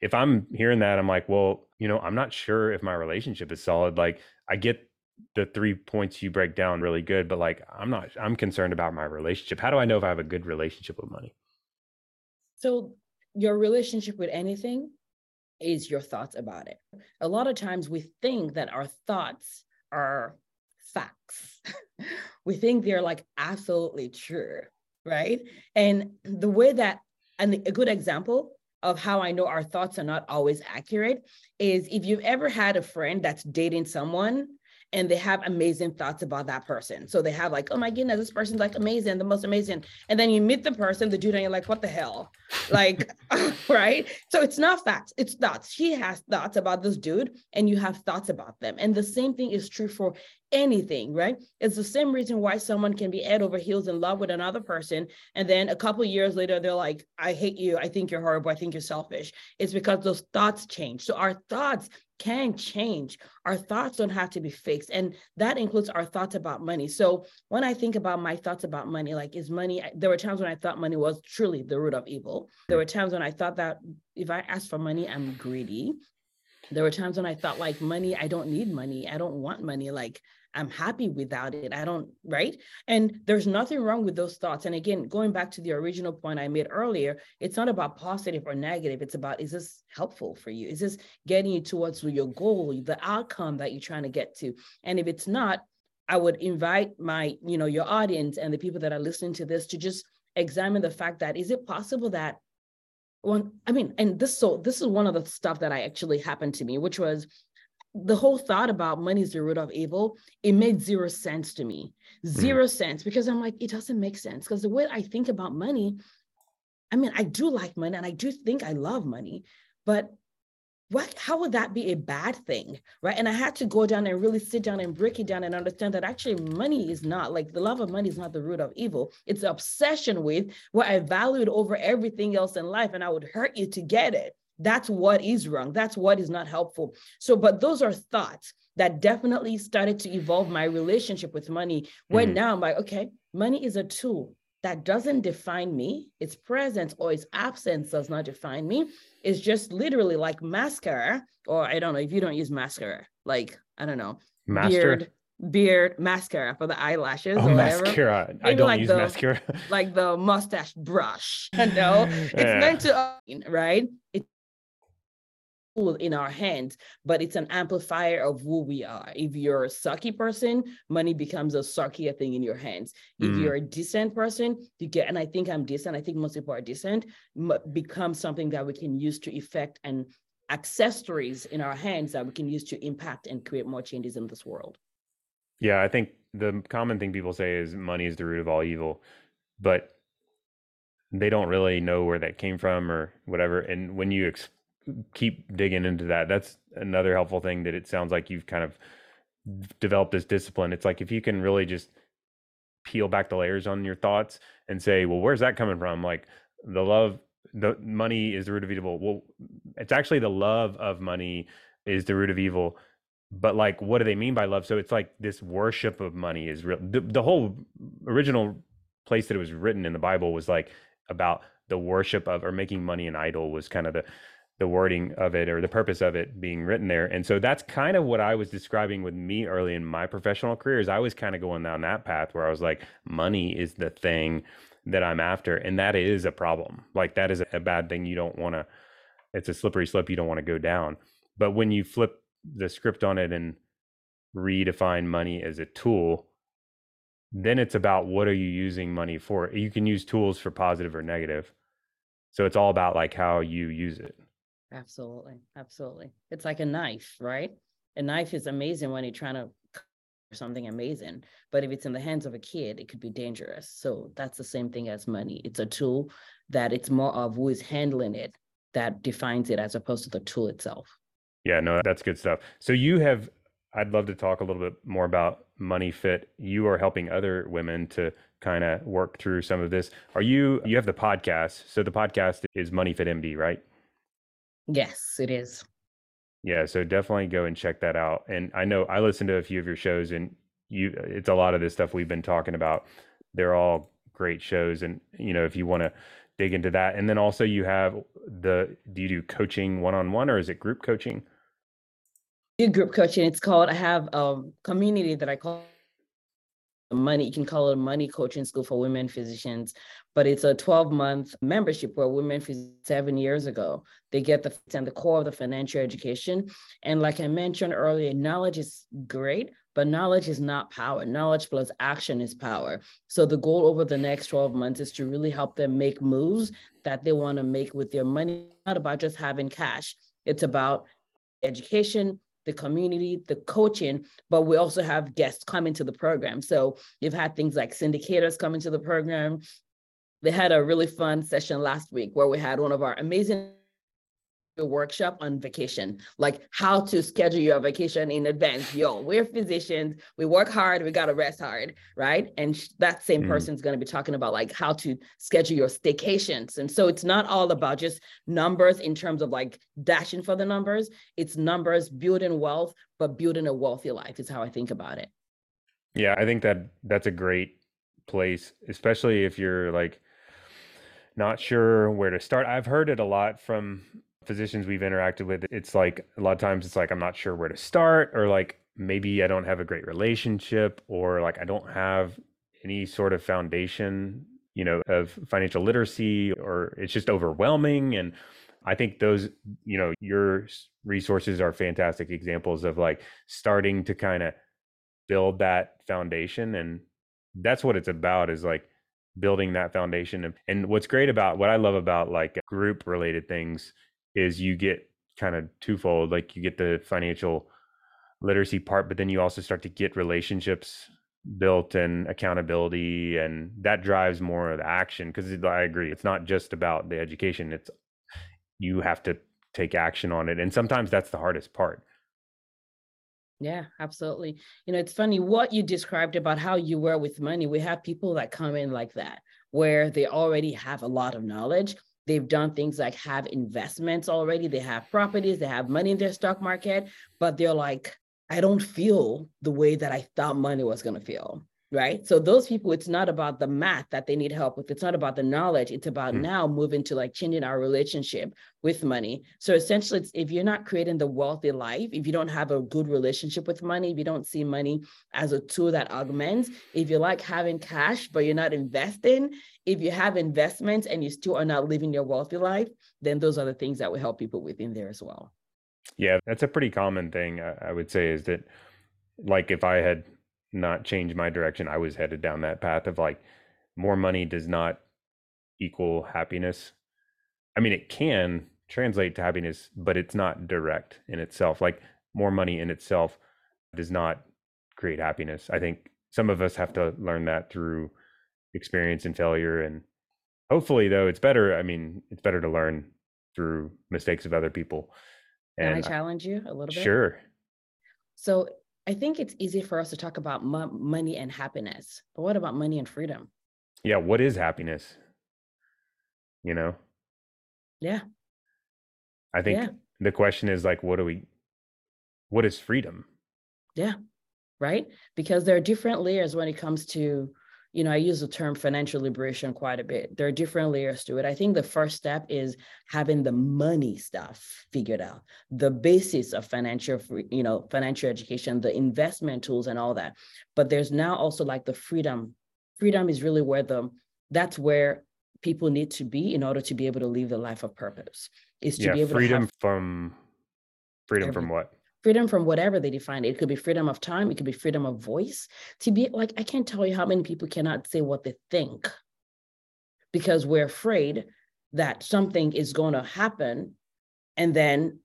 if I'm hearing that, I'm like, well, you know, I'm not sure if my relationship is solid. Like, I get the three points you break down really good, but like, I'm not, I'm concerned about my relationship. How do I know if I have a good relationship with money? So, your relationship with anything is your thoughts about it. A lot of times we think that our thoughts are facts. we think they're like absolutely true, right? And the way that, and a good example of how I know our thoughts are not always accurate is if you've ever had a friend that's dating someone and they have amazing thoughts about that person. So they have like, oh my goodness, this person's like amazing, the most amazing. And then you meet the person, the dude, and you're like, what the hell? Like, right? So it's not facts, it's thoughts. She has thoughts about this dude, and you have thoughts about them. And the same thing is true for anything, right? It's the same reason why someone can be head over heels in love with another person. And then a couple years later, they're like, I hate you. I think you're horrible. I think you're selfish. It's because those thoughts change. So our thoughts can change. Our thoughts don't have to be fixed. And that includes our thoughts about money. So when I think about my thoughts about money, like is money, there were times when I thought money was truly the root of evil. There were times when I thought that if I ask for money, I'm greedy. There were times when I thought like money, I don't need money. I don't want money. Like I'm happy without it. I don't, right? And there's nothing wrong with those thoughts. And again, going back to the original point I made earlier, it's not about positive or negative. It's about is this helpful for you? Is this getting you towards your goal, the outcome that you're trying to get to? And if it's not, I would invite my, you know, your audience and the people that are listening to this to just examine the fact that is it possible that one i mean and this so this is one of the stuff that i actually happened to me which was the whole thought about money is the root of evil it made zero sense to me mm-hmm. 0 mm. sense because i'm like it doesn't make sense because the way i think about money i mean i do like money and i do think i love money but what how would that be a bad thing right and i had to go down and really sit down and break it down and understand that actually money is not like the love of money is not the root of evil it's the obsession with what i valued over everything else in life and i would hurt you to get it that's what is wrong that's what is not helpful so but those are thoughts that definitely started to evolve my relationship with money where mm-hmm. now i'm like okay money is a tool that doesn't define me its presence or its absence does not define me It's just literally like mascara, or I don't know if you don't use mascara, like I don't know, Master? beard, beard mascara for the eyelashes. Oh, mascara. I don't like use the, mascara. like the mustache brush. no, it's yeah. meant to, right? It, tool in our hands, but it's an amplifier of who we are. If you're a sucky person, money becomes a suckier thing in your hands. If mm. you're a decent person, you get, and I think I'm decent, I think most people are decent, becomes something that we can use to effect and accessories in our hands that we can use to impact and create more changes in this world. Yeah, I think the common thing people say is money is the root of all evil, but they don't really know where that came from or whatever. And when you ex- keep digging into that. That's another helpful thing that it sounds like you've kind of developed this discipline. It's like if you can really just peel back the layers on your thoughts and say, well, where's that coming from? Like the love, the money is the root of evil. Well, it's actually the love of money is the root of evil. But like, what do they mean by love? So it's like this worship of money is real. The, the whole original place that it was written in the Bible was like about the worship of or making money an idol was kind of the the wording of it or the purpose of it being written there. And so that's kind of what I was describing with me early in my professional career is I was kind of going down that path where I was like, money is the thing that I'm after. And that is a problem. Like that is a bad thing you don't want to, it's a slippery slope you don't want to go down. But when you flip the script on it and redefine money as a tool, then it's about what are you using money for? You can use tools for positive or negative. So it's all about like how you use it. Absolutely. Absolutely. It's like a knife, right? A knife is amazing when you're trying to something amazing, but if it's in the hands of a kid, it could be dangerous. So that's the same thing as money. It's a tool that it's more of who is handling it that defines it as opposed to the tool itself. Yeah, no, that's good stuff. So you have I'd love to talk a little bit more about Money Fit. You are helping other women to kind of work through some of this. Are you you have the podcast. So the podcast is Money Fit MD, right? Yes, it is. Yeah, so definitely go and check that out. And I know I listened to a few of your shows and you it's a lot of this stuff we've been talking about. They're all great shows and you know, if you want to dig into that. And then also you have the do you do coaching one-on-one or is it group coaching? Do group coaching. It's called I have a community that I call money you can call it a money coaching school for women physicians but it's a 12 month membership where women seven years ago they get the and the core of the financial education. And like i mentioned earlier knowledge is great but knowledge is not power. Knowledge plus action is power. So the goal over the next 12 months is to really help them make moves that they want to make with their money. Not about just having cash. It's about education the community, the coaching, but we also have guests coming to the program. So you've had things like syndicators coming to the program. They had a really fun session last week where we had one of our amazing workshop on vacation, like how to schedule your vacation in advance. Yo, we're physicians, we work hard, we gotta rest hard, right? And that same mm. person's gonna be talking about like how to schedule your staycations. And so it's not all about just numbers in terms of like dashing for the numbers. It's numbers, building wealth, but building a wealthy life is how I think about it. Yeah, I think that that's a great place, especially if you're like not sure where to start. I've heard it a lot from physicians we've interacted with, it's like a lot of times it's like I'm not sure where to start, or like maybe I don't have a great relationship, or like I don't have any sort of foundation, you know, of financial literacy, or it's just overwhelming. And I think those, you know, your resources are fantastic examples of like starting to kind of build that foundation. And that's what it's about is like building that foundation. And, and what's great about what I love about like group related things is you get kind of twofold. Like you get the financial literacy part, but then you also start to get relationships built and accountability and that drives more of the action because i agree it's not just about the education it's you have to take action on it and sometimes that's the hardest part yeah, absolutely. You know, it's funny what you described about how you were with money. We have people that come in like that, where they already have a lot of knowledge. They've done things like have investments already, they have properties, they have money in their stock market, but they're like, I don't feel the way that I thought money was going to feel right? So those people it's not about the math that they need help with. It's not about the knowledge. It's about mm. now moving to like changing our relationship with money. So essentially if you're not creating the wealthy life if you don't have a good relationship with money if you don't see money as a tool that augments if you like having cash but you're not investing if you have investments and you still are not living your wealthy life then those are the things that will help people within there as well. Yeah that's a pretty common thing i would say is that like if i had not change my direction. I was headed down that path of like more money does not equal happiness. I mean, it can translate to happiness, but it's not direct in itself. Like more money in itself does not create happiness. I think some of us have to learn that through experience and failure. And hopefully, though, it's better. I mean, it's better to learn through mistakes of other people. And Can I challenge you a little bit? Sure. So I think it's easy for us to talk about money and happiness, but what about money and freedom? Yeah, what is happiness? You know? Yeah. I think yeah. the question is like, what do we, what is freedom? Yeah, right. Because there are different layers when it comes to you know, I use the term financial liberation quite a bit. There are different layers to it. I think the first step is having the money stuff figured out, the basis of financial, you know, financial education, the investment tools and all that. But there's now also like the freedom. Freedom is really where the, that's where people need to be in order to be able to live the life of purpose. Is to yeah, be able freedom to have from freedom from what? Freedom from whatever they define it. It could be freedom of time, it could be freedom of voice. To be like, I can't tell you how many people cannot say what they think because we're afraid that something is going to happen and then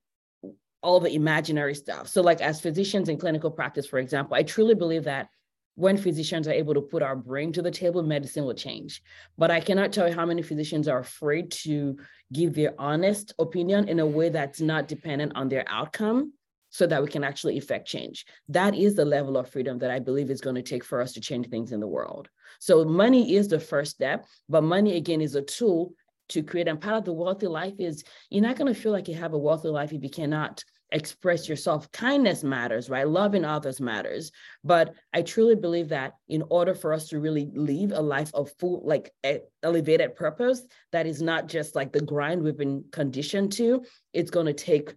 all the imaginary stuff. So, like, as physicians in clinical practice, for example, I truly believe that when physicians are able to put our brain to the table, medicine will change. But I cannot tell you how many physicians are afraid to give their honest opinion in a way that's not dependent on their outcome so that we can actually effect change. That is the level of freedom that I believe is going to take for us to change things in the world. So money is the first step, but money again is a tool to create. And part of the wealthy life is you're not going to feel like you have a wealthy life if you cannot express yourself. Kindness matters, right? Loving others matters. But I truly believe that in order for us to really live a life of full, like elevated purpose, that is not just like the grind we've been conditioned to, it's going to take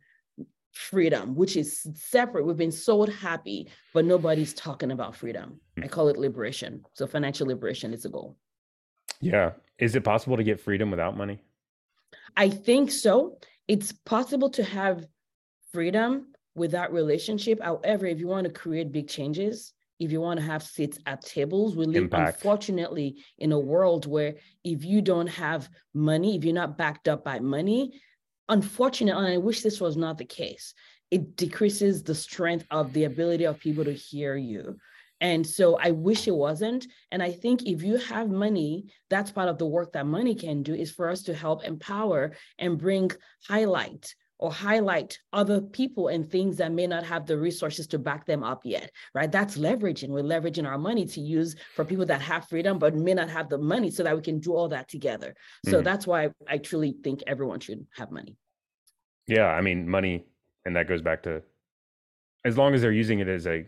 freedom, which is separate. We've been sold happy, but nobody's talking about freedom. Hmm. I call it liberation. So financial liberation is a goal. Yeah. Is it possible to get freedom without money? I think so. It's possible to have freedom without relationship. However, if you want to create big changes, if you want to have seats at tables, we live Impact. unfortunately in a world where if you don't have money, if you're not backed up by money, unfortunately, and I wish this was not the case, it decreases the strength of the ability of people to hear you. And so I wish it wasn't. And I think if you have money, that's part of the work that money can do is for us to help empower and bring highlight or highlight other people and things that may not have the resources to back them up yet, right? That's leveraging. We're leveraging our money to use for people that have freedom but may not have the money so that we can do all that together. So mm. that's why I truly think everyone should have money. Yeah, I mean, money, and that goes back to as long as they're using it as a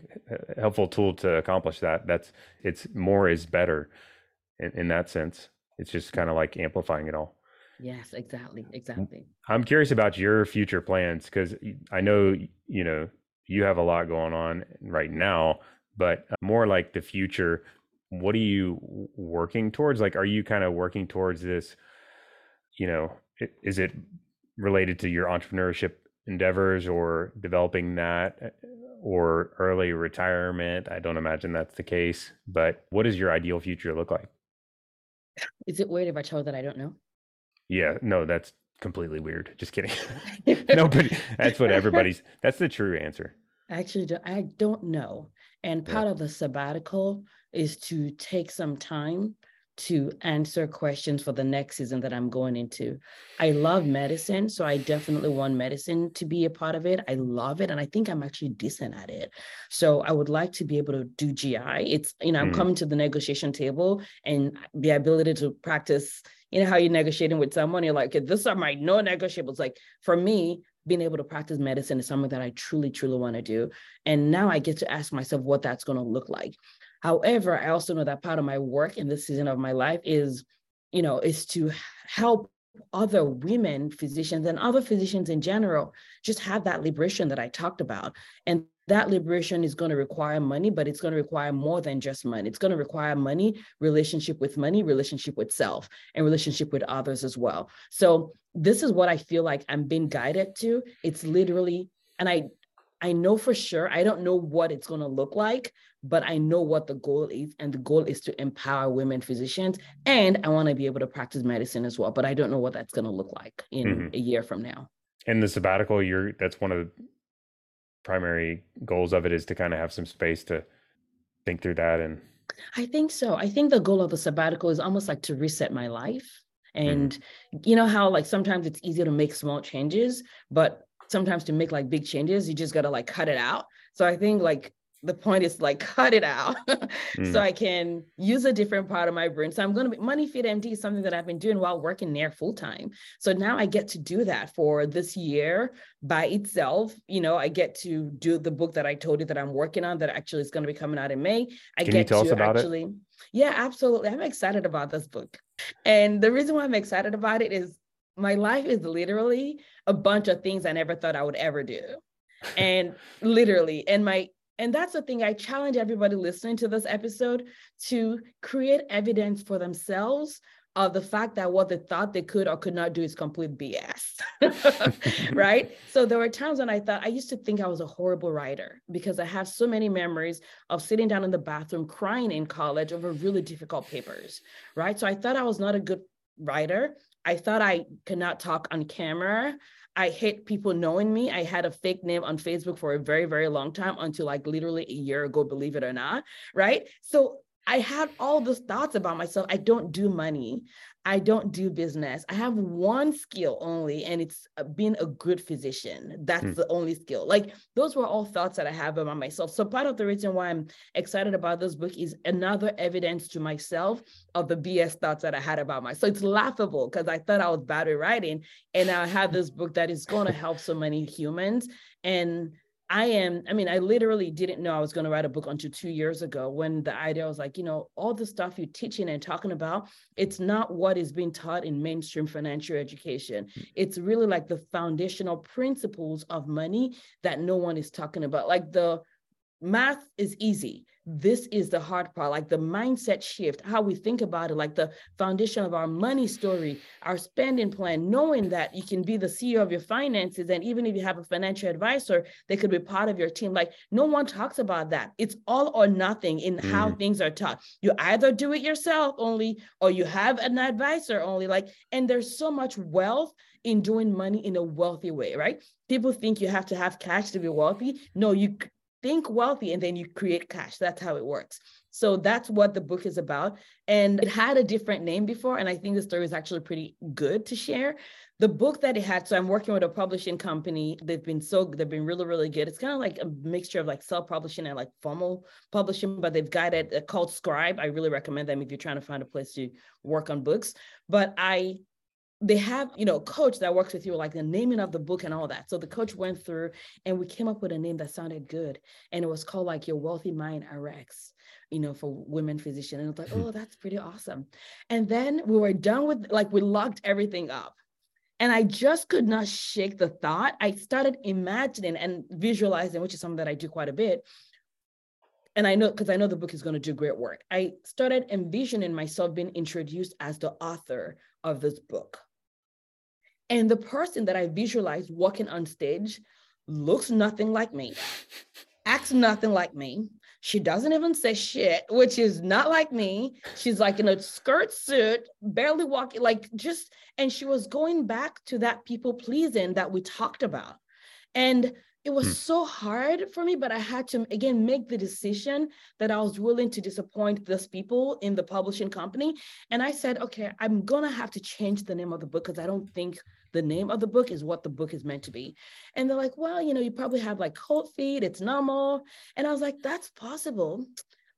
helpful tool to accomplish that, that's it's more is better in, in that sense. It's just kind of like amplifying it all. Yes, exactly. Exactly. I'm curious about your future plans because I know, you know, you have a lot going on right now, but uh, more like the future. What are you working towards? Like, are you kind of working towards this? You know, is it related to your entrepreneurship endeavors or developing that uh, or early retirement. I don't imagine that's the case, but what does your ideal future look like? Is it weird if I tell that I don't know? Yeah, no, that's completely weird. Just kidding. Nobody. That's what everybody's. That's the true answer. Actually, I don't know. And part yeah. of the sabbatical is to take some time to answer questions for the next season that I'm going into. I love medicine, so I definitely want medicine to be a part of it. I love it, and I think I'm actually decent at it. So I would like to be able to do GI. It's you know I'm mm. coming to the negotiation table and the ability to practice. You know how you're negotiating with someone, you're like, "This are my no negotiables." Like for me, being able to practice medicine is something that I truly, truly want to do. And now I get to ask myself what that's going to look like. However, I also know that part of my work in this season of my life is, you know, is to help other women physicians and other physicians in general just have that liberation that I talked about. And that liberation is going to require money, but it's going to require more than just money. It's going to require money, relationship with money, relationship with self, and relationship with others as well. So this is what I feel like I'm being guided to. It's literally, and I I know for sure, I don't know what it's going to look like, but I know what the goal is. And the goal is to empower women physicians. And I want to be able to practice medicine as well, but I don't know what that's going to look like in mm-hmm. a year from now. And the sabbatical, you're that's one of the primary goals of it is to kind of have some space to think through that and I think so. I think the goal of the sabbatical is almost like to reset my life. Mm-hmm. And mm-hmm. you know how like sometimes it's easier to make small changes, but sometimes to make like big changes, you just gotta like cut it out. So I think like the point is like cut it out mm. so I can use a different part of my brain. So I'm going to be Money Fit MD is something that I've been doing while working there full time. So now I get to do that for this year by itself. You know, I get to do the book that I told you that I'm working on that actually is going to be coming out in May. I can get you tell to us about actually, it? yeah, absolutely. I'm excited about this book. And the reason why I'm excited about it is my life is literally a bunch of things I never thought I would ever do. And literally, and my and that's the thing I challenge everybody listening to this episode to create evidence for themselves of the fact that what they thought they could or could not do is complete BS. right? So there were times when I thought I used to think I was a horrible writer because I have so many memories of sitting down in the bathroom crying in college over really difficult papers. Right. So I thought I was not a good writer. I thought I could not talk on camera. I hate people knowing me. I had a fake name on Facebook for a very, very long time until like literally a year ago, believe it or not. Right. So I had all those thoughts about myself. I don't do money. I don't do business. I have one skill only, and it's uh, being a good physician. That's mm. the only skill. Like those were all thoughts that I have about myself. So part of the reason why I'm excited about this book is another evidence to myself of the BS thoughts that I had about myself. So it's laughable because I thought I was bad at writing, and I have this book that is going to help so many humans. And I am, I mean, I literally didn't know I was going to write a book until two years ago when the idea was like, you know, all the stuff you're teaching and talking about, it's not what is being taught in mainstream financial education. Hmm. It's really like the foundational principles of money that no one is talking about. Like the math is easy this is the hard part like the mindset shift how we think about it like the foundation of our money story our spending plan knowing that you can be the ceo of your finances and even if you have a financial advisor they could be part of your team. Like no one talks about that. It's all or nothing in mm. how things are taught. You either do it yourself only or you have an advisor only like and there's so much wealth in doing money in a wealthy way right? People think you have to have cash to be wealthy. No you think wealthy and then you create cash. That's how it works. So that's what the book is about. And it had a different name before. And I think the story is actually pretty good to share. The book that it had, so I'm working with a publishing company. They've been so they've been really, really good. It's kind of like a mixture of like self-publishing and like formal publishing, but they've got it uh, called Scribe. I really recommend them if you're trying to find a place to work on books. But I they have you know coach that works with you like the naming of the book and all that. So the coach went through and we came up with a name that sounded good. And it was called like your wealthy mind rx you know for women physician and it's like hmm. oh that's pretty awesome. And then we were done with like we locked everything up. And i just could not shake the thought. I started imagining and visualizing which is something that i do quite a bit. And I know because I know the book is going to do great work. I started envisioning myself being introduced as the author of this book. And the person that I visualize walking on stage looks nothing like me, acts nothing like me, She doesn't even say shit, which is not like me. She's like in a skirt suit, barely walking, like just, and she was going back to that people pleasing that we talked about. And it was hmm. so hard for me, but I had to again make the decision that I was willing to disappoint those people in the publishing company. And I said, okay, I'm gonna have to change the name of the book because I don't think the name of the book is what the book is meant to be. And they're like, well, you know, you probably have like cold feet, it's normal. And I was like, that's possible.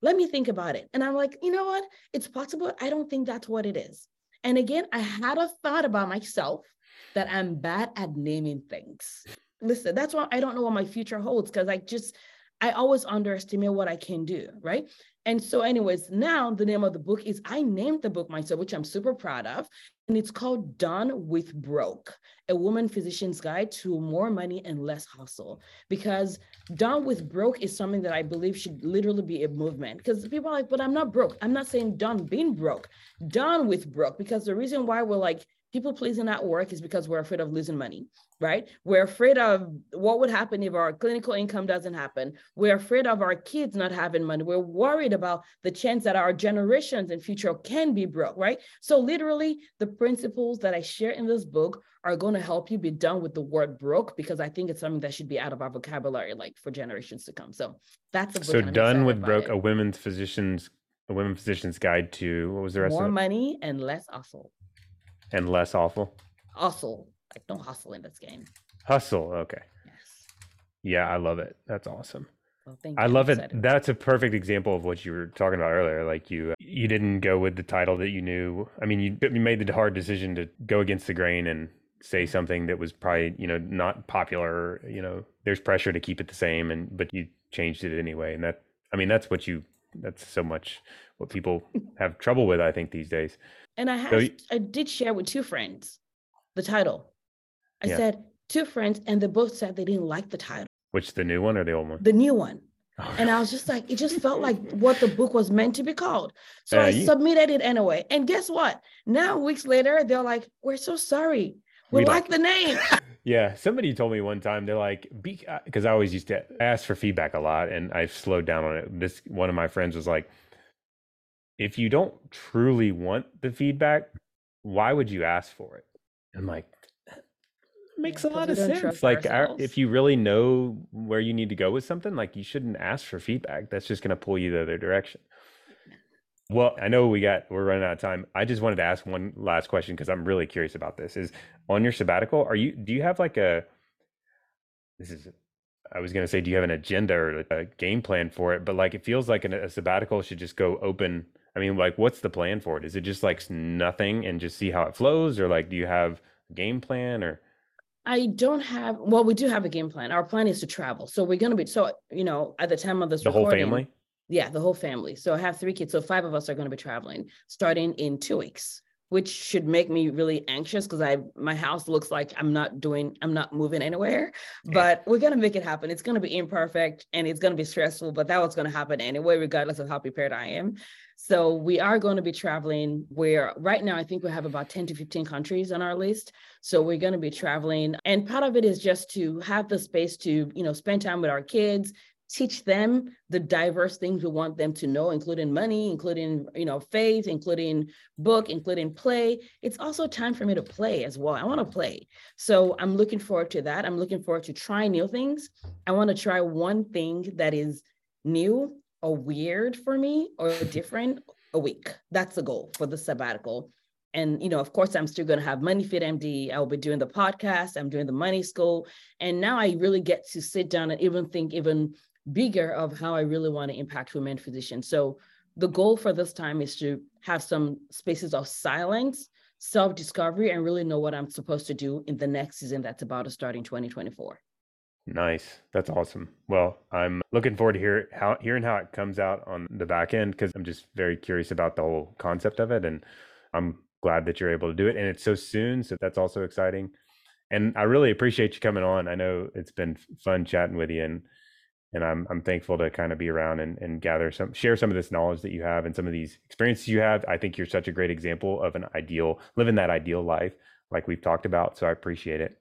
Let me think about it. And I'm like, you know what? It's possible. I don't think that's what it is. And again, I had a thought about myself that I'm bad at naming things. Listen, that's why I don't know what my future holds because I just, I always underestimate what I can do, right? And so, anyways, now the name of the book is I named the book myself, which I'm super proud of. And it's called Done with Broke, a woman physician's guide to more money and less hustle. Because Done with Broke is something that I believe should literally be a movement. Because people are like, but I'm not broke. I'm not saying done being broke, done with broke. Because the reason why we're like, people pleasing at work is because we're afraid of losing money, right? We're afraid of what would happen if our clinical income doesn't happen. We're afraid of our kids not having money. We're worried about the chance that our generations and future can be broke, right? So literally the principles that I share in this book are going to help you be done with the word broke because I think it's something that should be out of our vocabulary like for generations to come. So that's a so done with broke, it. a women's physician's a women physician's guide to what was the rest more of it? money and less hustle and less awful. Hustle, like no hustle in this game. Hustle, okay. Yes. Yeah, I love it. That's awesome. Well, I love it. That's a perfect example of what you were talking about earlier. Like you, uh, you didn't go with the title that you knew. I mean, you, you made the hard decision to go against the grain and say mm-hmm. something that was probably you know not popular. You know, there's pressure to keep it the same, and but you changed it anyway. And that, I mean, that's what you. That's so much what people have trouble with. I think these days. And I had, so I did share with two friends the title. I yeah. said two friends, and they both said they didn't like the title. Which the new one or the old one? The new one. Oh. And I was just like, it just felt like what the book was meant to be called. So I you... submitted it anyway. And guess what? Now, weeks later, they're like, we're so sorry. We, we like, like the name. yeah. Somebody told me one time, they're like, because uh, I always used to ask for feedback a lot and I've slowed down on it. This one of my friends was like, if you don't truly want the feedback, why would you ask for it? I'm like, makes yeah, a lot of sense. Like, our, if you really know where you need to go with something, like you shouldn't ask for feedback. That's just going to pull you the other direction. Well, I know we got we're running out of time. I just wanted to ask one last question because I'm really curious about this. Is on your sabbatical, are you do you have like a this is I was going to say do you have an agenda or a game plan for it, but like it feels like a sabbatical should just go open I mean, like, what's the plan for it? Is it just like nothing and just see how it flows, or like, do you have a game plan or? I don't have. Well, we do have a game plan. Our plan is to travel, so we're going to be. So you know, at the time of this, the whole family. Yeah, the whole family. So I have three kids. So five of us are going to be traveling starting in two weeks which should make me really anxious because I my house looks like I'm not doing I'm not moving anywhere. But we're gonna make it happen. It's gonna be imperfect and it's gonna be stressful, but that was gonna happen anyway, regardless of how prepared I am. So we are going to be traveling where right now I think we have about 10 to 15 countries on our list. So we're going to be traveling. And part of it is just to have the space to, you know, spend time with our kids, teach them the diverse things we want them to know including money including you know faith including book including play it's also time for me to play as well i want to play so i'm looking forward to that i'm looking forward to trying new things i want to try one thing that is new or weird for me or different a week. That's the goal for the sabbatical. And you know of course i'm still going to have money fit md i'll be doing the podcast. I'm doing the money school. And now i really get to sit down and even think even bigger of how I really want to impact women physicians. So the goal for this time is to have some spaces of silence, self-discovery, and really know what I'm supposed to do in the next season that's about to start in 2024. Nice. That's awesome. Well, I'm looking forward to hear how hearing how it comes out on the back end because I'm just very curious about the whole concept of it. And I'm glad that you're able to do it. And it's so soon. So that's also exciting. And I really appreciate you coming on. I know it's been fun chatting with you and and I'm I'm thankful to kind of be around and, and gather some share some of this knowledge that you have and some of these experiences you have. I think you're such a great example of an ideal living that ideal life like we've talked about. So I appreciate it.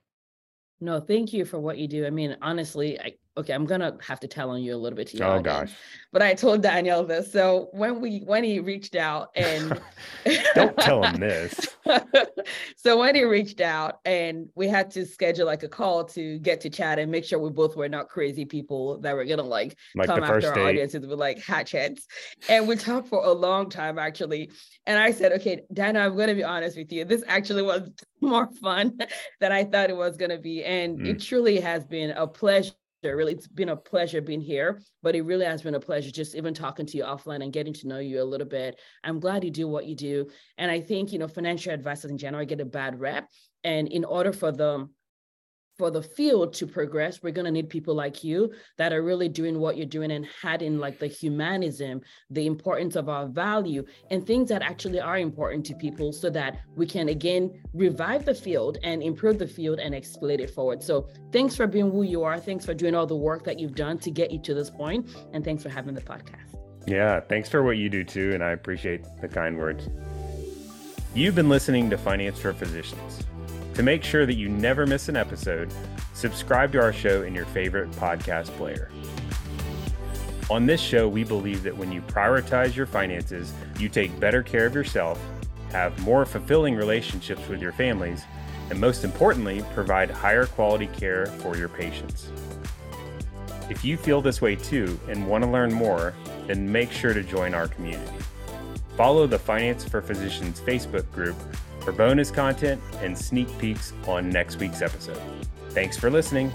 No, thank you for what you do. I mean, honestly, I, okay, I'm gonna have to tell on you a little bit. To oh audience. gosh. But I told Daniel this. So when we when he reached out and don't tell him this. so when he reached out and we had to schedule like a call to get to chat and make sure we both were not crazy people that were gonna like, like come after our date. audiences with like hatchets. And we talked for a long time actually. And I said, okay, Daniel, I'm gonna be honest with you. This actually was more fun than I thought it was gonna be. And mm. it truly has been a pleasure really it's been a pleasure being here but it really has been a pleasure just even talking to you offline and getting to know you a little bit. I'm glad you do what you do and i think you know financial advisors in general get a bad rep and in order for them for the field to progress, we're going to need people like you that are really doing what you're doing and adding like the humanism, the importance of our value, and things that actually are important to people so that we can again revive the field and improve the field and exploit it forward. So thanks for being who you are. Thanks for doing all the work that you've done to get you to this point, And thanks for having the podcast. Yeah, thanks for what you do too. And I appreciate the kind words. You've been listening to Finance for Physicians. To make sure that you never miss an episode, subscribe to our show in your favorite podcast player. On this show, we believe that when you prioritize your finances, you take better care of yourself, have more fulfilling relationships with your families, and most importantly, provide higher quality care for your patients. If you feel this way too and want to learn more, then make sure to join our community. Follow the Finance for Physicians Facebook group for bonus content and sneak peeks on next week's episode. Thanks for listening.